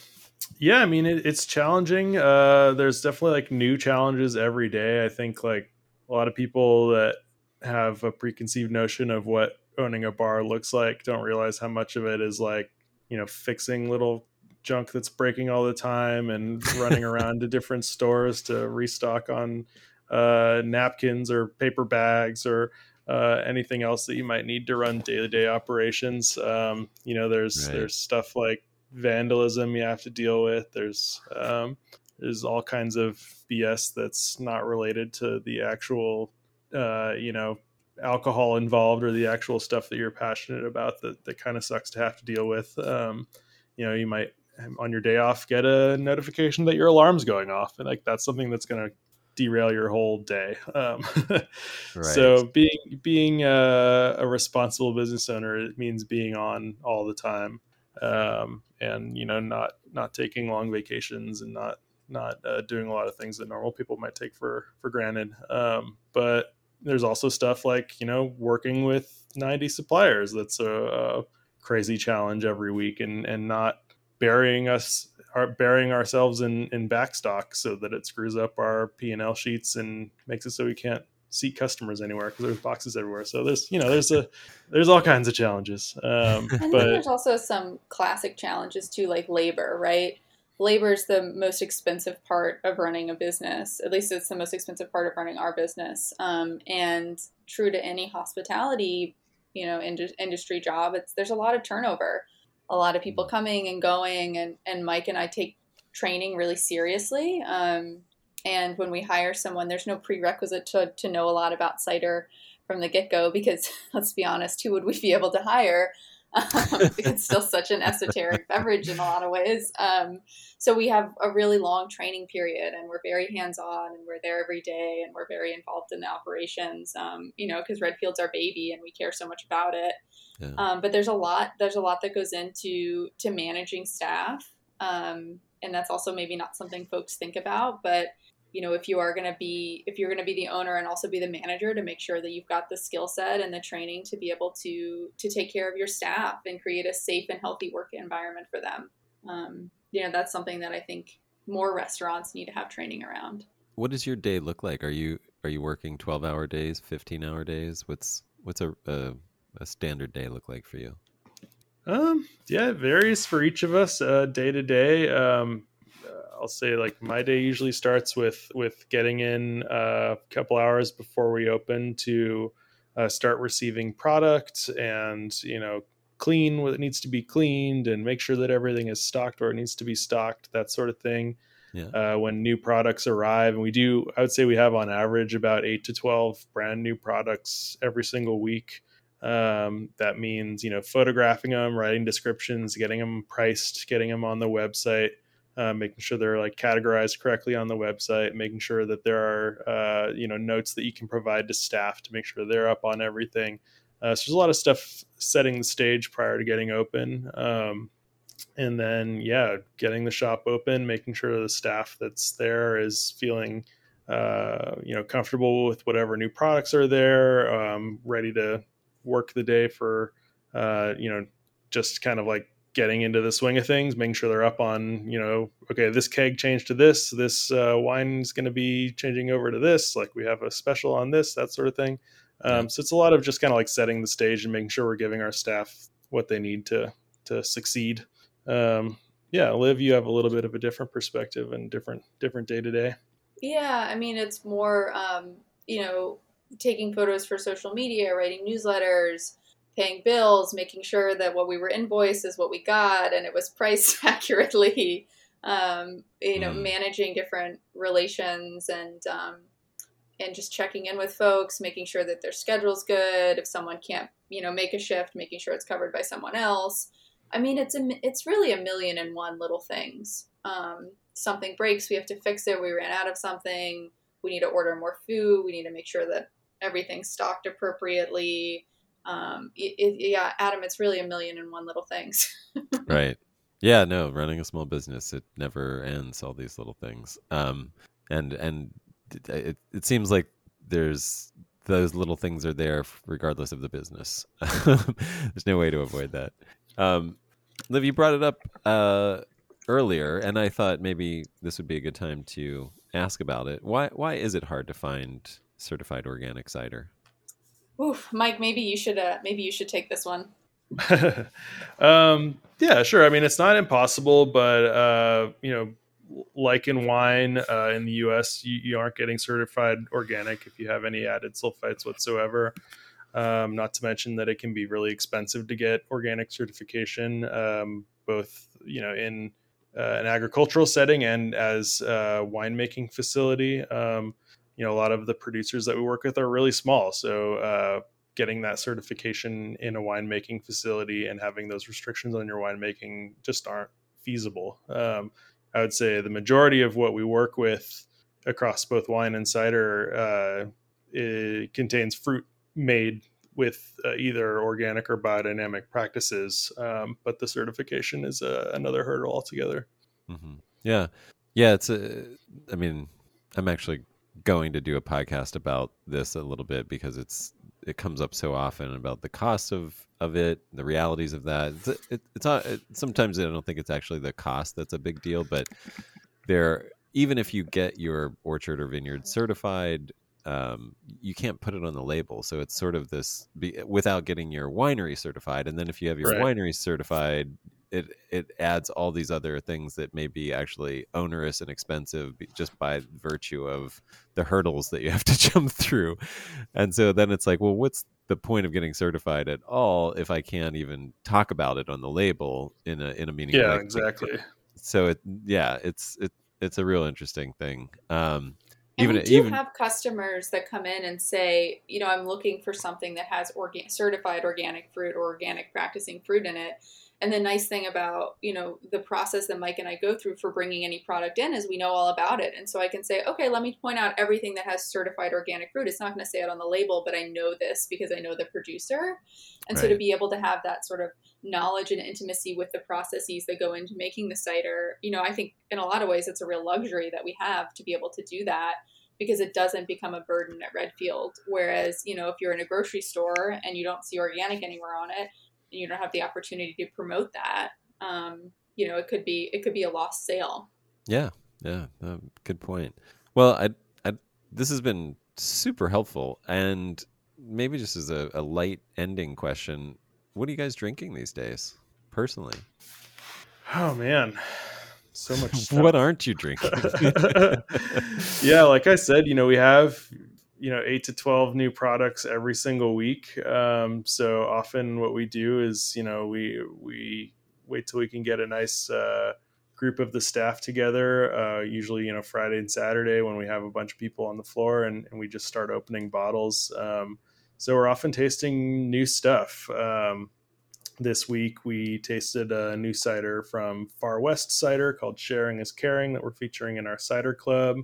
yeah, I mean it, it's challenging. Uh, there's definitely like new challenges every day. I think like a lot of people that have a preconceived notion of what owning a bar looks like don't realize how much of it is like you know fixing little junk that's breaking all the time and running [laughs] around to different stores to restock on uh, napkins or paper bags or uh, anything else that you might need to run day to day operations. Um, you know, there's right. there's stuff like vandalism you have to deal with. There's um, there's all kinds of BS that's not related to the actual, uh, you know, alcohol involved or the actual stuff that you're passionate about that, that kind of sucks to have to deal with. Um, you know, you might on your day off get a notification that your alarm's going off, and like that's something that's going to derail your whole day. Um, [laughs] right. So being being a, a, responsible business owner it means being on all the time um, and you know not not taking long vacations and not not uh, doing a lot of things that normal people might take for for granted um, but there's also stuff like you know working with 90 suppliers that's a, a crazy challenge every week and and not burying us are burying ourselves in in backstock so that it screws up our p&l sheets and makes it so we can't seat customers anywhere because there's boxes everywhere. So there's you know there's a there's all kinds of challenges. Um, [laughs] and but there's also some classic challenges too, like labor, right? Labor is the most expensive part of running a business. At least it's the most expensive part of running our business. Um, and true to any hospitality, you know, ind- industry job, it's there's a lot of turnover, a lot of people coming and going, and and Mike and I take training really seriously. Um, and when we hire someone, there's no prerequisite to, to know a lot about cider from the get go because [laughs] let's be honest, who would we be able to hire? Um, [laughs] it's still such an esoteric beverage in a lot of ways. Um, so we have a really long training period, and we're very hands on, and we're there every day, and we're very involved in the operations. Um, you know, because Redfield's our baby, and we care so much about it. Yeah. Um, but there's a lot. There's a lot that goes into to managing staff, um, and that's also maybe not something folks think about, but you know if you are going to be if you're going to be the owner and also be the manager to make sure that you've got the skill set and the training to be able to to take care of your staff and create a safe and healthy work environment for them um, you know that's something that i think more restaurants need to have training around what does your day look like are you are you working 12 hour days, 15 hour days? What's what's a, a, a standard day look like for you? Um, yeah, it varies for each of us uh, day to day. Um, I'll say like my day usually starts with with getting in uh, a couple hours before we open to uh, start receiving product and you know clean what needs to be cleaned and make sure that everything is stocked where it needs to be stocked that sort of thing. Yeah. uh, when new products arrive and we do i would say we have on average about 8 to 12 brand new products every single week. Um, that means you know photographing them writing descriptions getting them priced getting them on the website uh, making sure they're like categorized correctly on the website, making sure that there are uh, you know notes that you can provide to staff to make sure they're up on everything. Uh, so there's a lot of stuff setting the stage prior to getting open, um, and then yeah, getting the shop open, making sure the staff that's there is feeling uh, you know comfortable with whatever new products are there, um, ready to work the day for uh, you know just kind of like getting into the swing of things, making sure they're up on, you know, okay, this keg changed to this, this uh, wine is going to be changing over to this, like we have a special on this, that sort of thing. Um, so it's a lot of just kind of like setting the stage and making sure we're giving our staff what they need to to succeed. Um, yeah, Liv, you have a little bit of a different perspective and different different day to day. Yeah, I mean it's more um, you know taking photos for social media, writing newsletters, paying bills, making sure that what we were invoiced is what we got and it was [laughs] priced [laughs] accurately. Um, you know, mm. managing different relations and um, and just checking in with folks, making sure that their schedule's good. If someone can't, you know, make a shift, making sure it's covered by someone else. I mean, it's a, it's really a million and one little things. Um, something breaks, we have to fix it. We ran out of something. We need to order more food. We need to make sure that everything's stocked appropriately um, it, it, yeah, Adam, it's really a million and one little things. [laughs] right. Yeah. No, running a small business, it never ends. All these little things. Um, and and it it seems like there's those little things are there regardless of the business. [laughs] there's no way to avoid that. Um, Liv, you brought it up uh, earlier, and I thought maybe this would be a good time to ask about it. Why why is it hard to find certified organic cider? Oof, Mike, maybe you should uh, maybe you should take this one. [laughs] um, yeah, sure. I mean, it's not impossible, but uh, you know, like in wine uh, in the U.S., you, you, aren't getting certified organic if you have any added sulfites whatsoever. Um, not to mention that it can be really expensive to get organic certification, um, both you know in uh, an agricultural setting and as a winemaking facility. Um, you know a lot of the producers that we work with are really small. So uh, getting that certification in a winemaking facility and having those restrictions on your winemaking just aren't feasible. Um, i would say the majority of what we work with across both wine and cider uh, contains fruit made with uh, either organic or biodynamic practices. Um, but the certification is uh, another hurdle altogether. Mm-hmm. yeah. Yeah it's a i mean i'm actually going to do a podcast about this a little bit because it's it comes up so often about the cost of of it, the realities of that. It's it, it's not it, sometimes I don't think it's actually the cost that's a big deal, but there even if you get your orchard or vineyard certified, um, you can't put it on the label. So it's sort of this be, without getting your winery certified, and then if you have your right. winery certified, it it adds all these other things that may be actually onerous and expensive just by virtue of the hurdles that you have to [laughs] jump through. And so then it's like well what's the point of getting certified at all if i can't even talk about it on the label in a in a meaningful way? yeah exactly. so it yeah it's it it's a real interesting thing. Um and even, we do even, have customers that come in and say, you know, I'm looking for something that has organ- certified organic fruit or organic practicing fruit in it and the nice thing about you know the process that mike and i go through for bringing any product in is we know all about it. And so i can say okay let me point out everything that has certified organic fruit. It's not going to say it on the label but i know this because i know the producer. And right. so to be able to have that sort of knowledge and intimacy with the processes that go into making the cider you know i think in a lot of ways it's a real luxury that we have to be able to do that because it doesn't become a burden at redfield. Whereas you know if you're in a grocery store and you don't see organic anywhere on it you don't have the opportunity to promote that, um, you know, it could be it could be a lost sale. Yeah, yeah, uh, good point. Well, I, I this has been super helpful. And maybe just as a, a light ending question, what are you guys drinking these days, personally? Oh man, so much. [laughs] Stuff. what aren't you drinking? [laughs] yeah, like I said, you know, we have you know eight to twelve new products every single week. Um, so often, what we do is you know we we wait till we can get a nice. Uh, group of the staff together uh, usually you know friday and saturday when we have a bunch of people on the floor and, and we just start opening bottles um, so we're often tasting new stuff um, this week we tasted a new cider from far west cider called sharing is caring that we're featuring in our cider club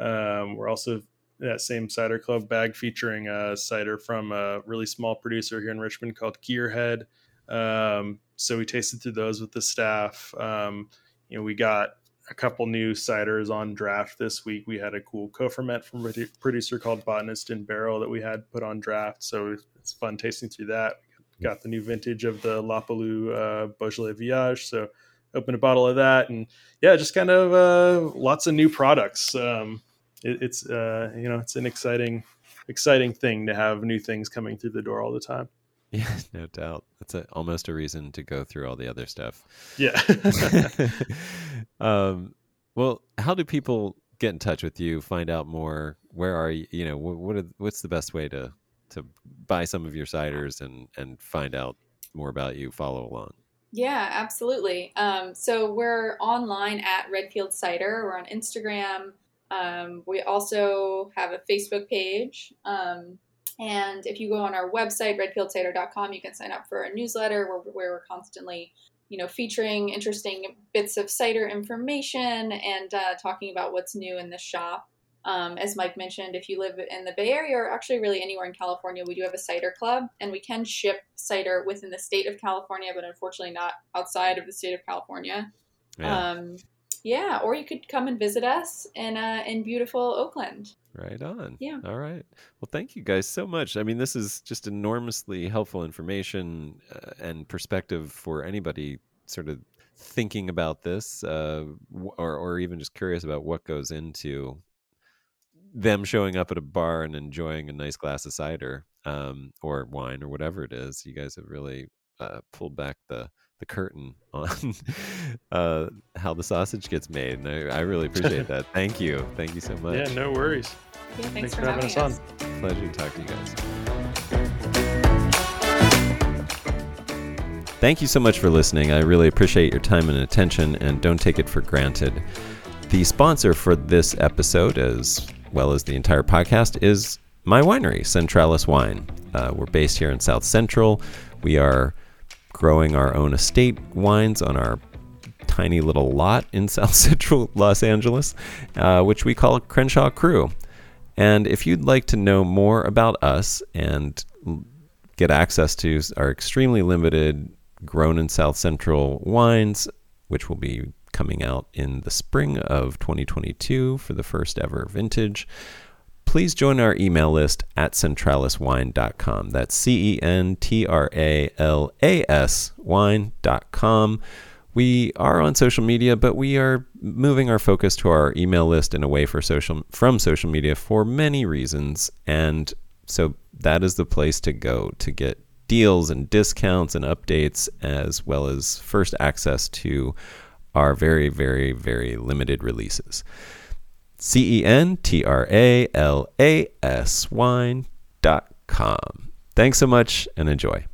um, we're also that same cider club bag featuring a cider from a really small producer here in richmond called gearhead um, so we tasted through those with the staff um, you know, we got a couple new ciders on draft this week. We had a cool co-ferment from a producer called Botanist and Barrel that we had put on draft. So it's fun tasting through that. Got the new vintage of the La Palud uh, Beaujolais Villages. So open a bottle of that. And yeah, just kind of uh, lots of new products. Um, it, it's, uh, you know, it's an exciting, exciting thing to have new things coming through the door all the time. [laughs] Yeah, no doubt. That's a, almost a reason to go through all the other stuff. Yeah. [laughs] [laughs] um, well, how do people get in touch with you? Find out more. Where are you? You know, what, what are, what's the best way to to buy some of your ciders and and find out more about you? Follow along. Yeah, absolutely. Um, so we're online at Redfield Cider. We're on Instagram. Um, we also have a Facebook page. Um, and if you go on our website, redfieldcider.com, you can sign up for a newsletter where, where we're constantly, you know, featuring interesting bits of cider information and uh, talking about what's new in the shop. Um, as Mike mentioned, if you live in the Bay Area or actually really anywhere in California, we do have a cider club and we can ship cider within the state of California, but unfortunately not outside of the state of California. Yeah. Um, yeah, or you could come and visit us in uh, in beautiful Oakland. Right on. Yeah. All right. Well, thank you guys so much. I mean, this is just enormously helpful information uh, and perspective for anybody sort of thinking about this uh, or, or even just curious about what goes into them showing up at a bar and enjoying a nice glass of cider um, or wine or whatever it is. You guys have really uh, pulled back the the curtain on [laughs] uh, how the sausage gets made. And I, I really appreciate that. [laughs] Thank you. Thank you so much. Yeah, no worries. Yeah, thanks, thanks for, for, having us on. Pleasure to talk to you guys. Thank you so much for listening. I really appreciate your time and attention, and don't take it for granted. The sponsor for this episode, as well as the entire podcast, is my winery, Centralas Wine. Uh, we're based here in South Central. We are growing our own estate wines on our tiny little lot in [laughs] South Central Los Angeles, uh, which we call Crenshaw Cru. And if you'd like to know more about us and get access to our extremely limited grown in South Central wines, which will be coming out in the spring of 2022 for the first ever vintage, please join our email list at centralaswine.com. That's C E N T R A L A S wine.com. We are on social media, but we are moving our focus to our email list and away for social from social media for many reasons. And so that is the place to go to get deals and discounts and updates, as well as first access to our very, very, very limited releases. C E N T R A L A S wine.com. Thanks so much and enjoy.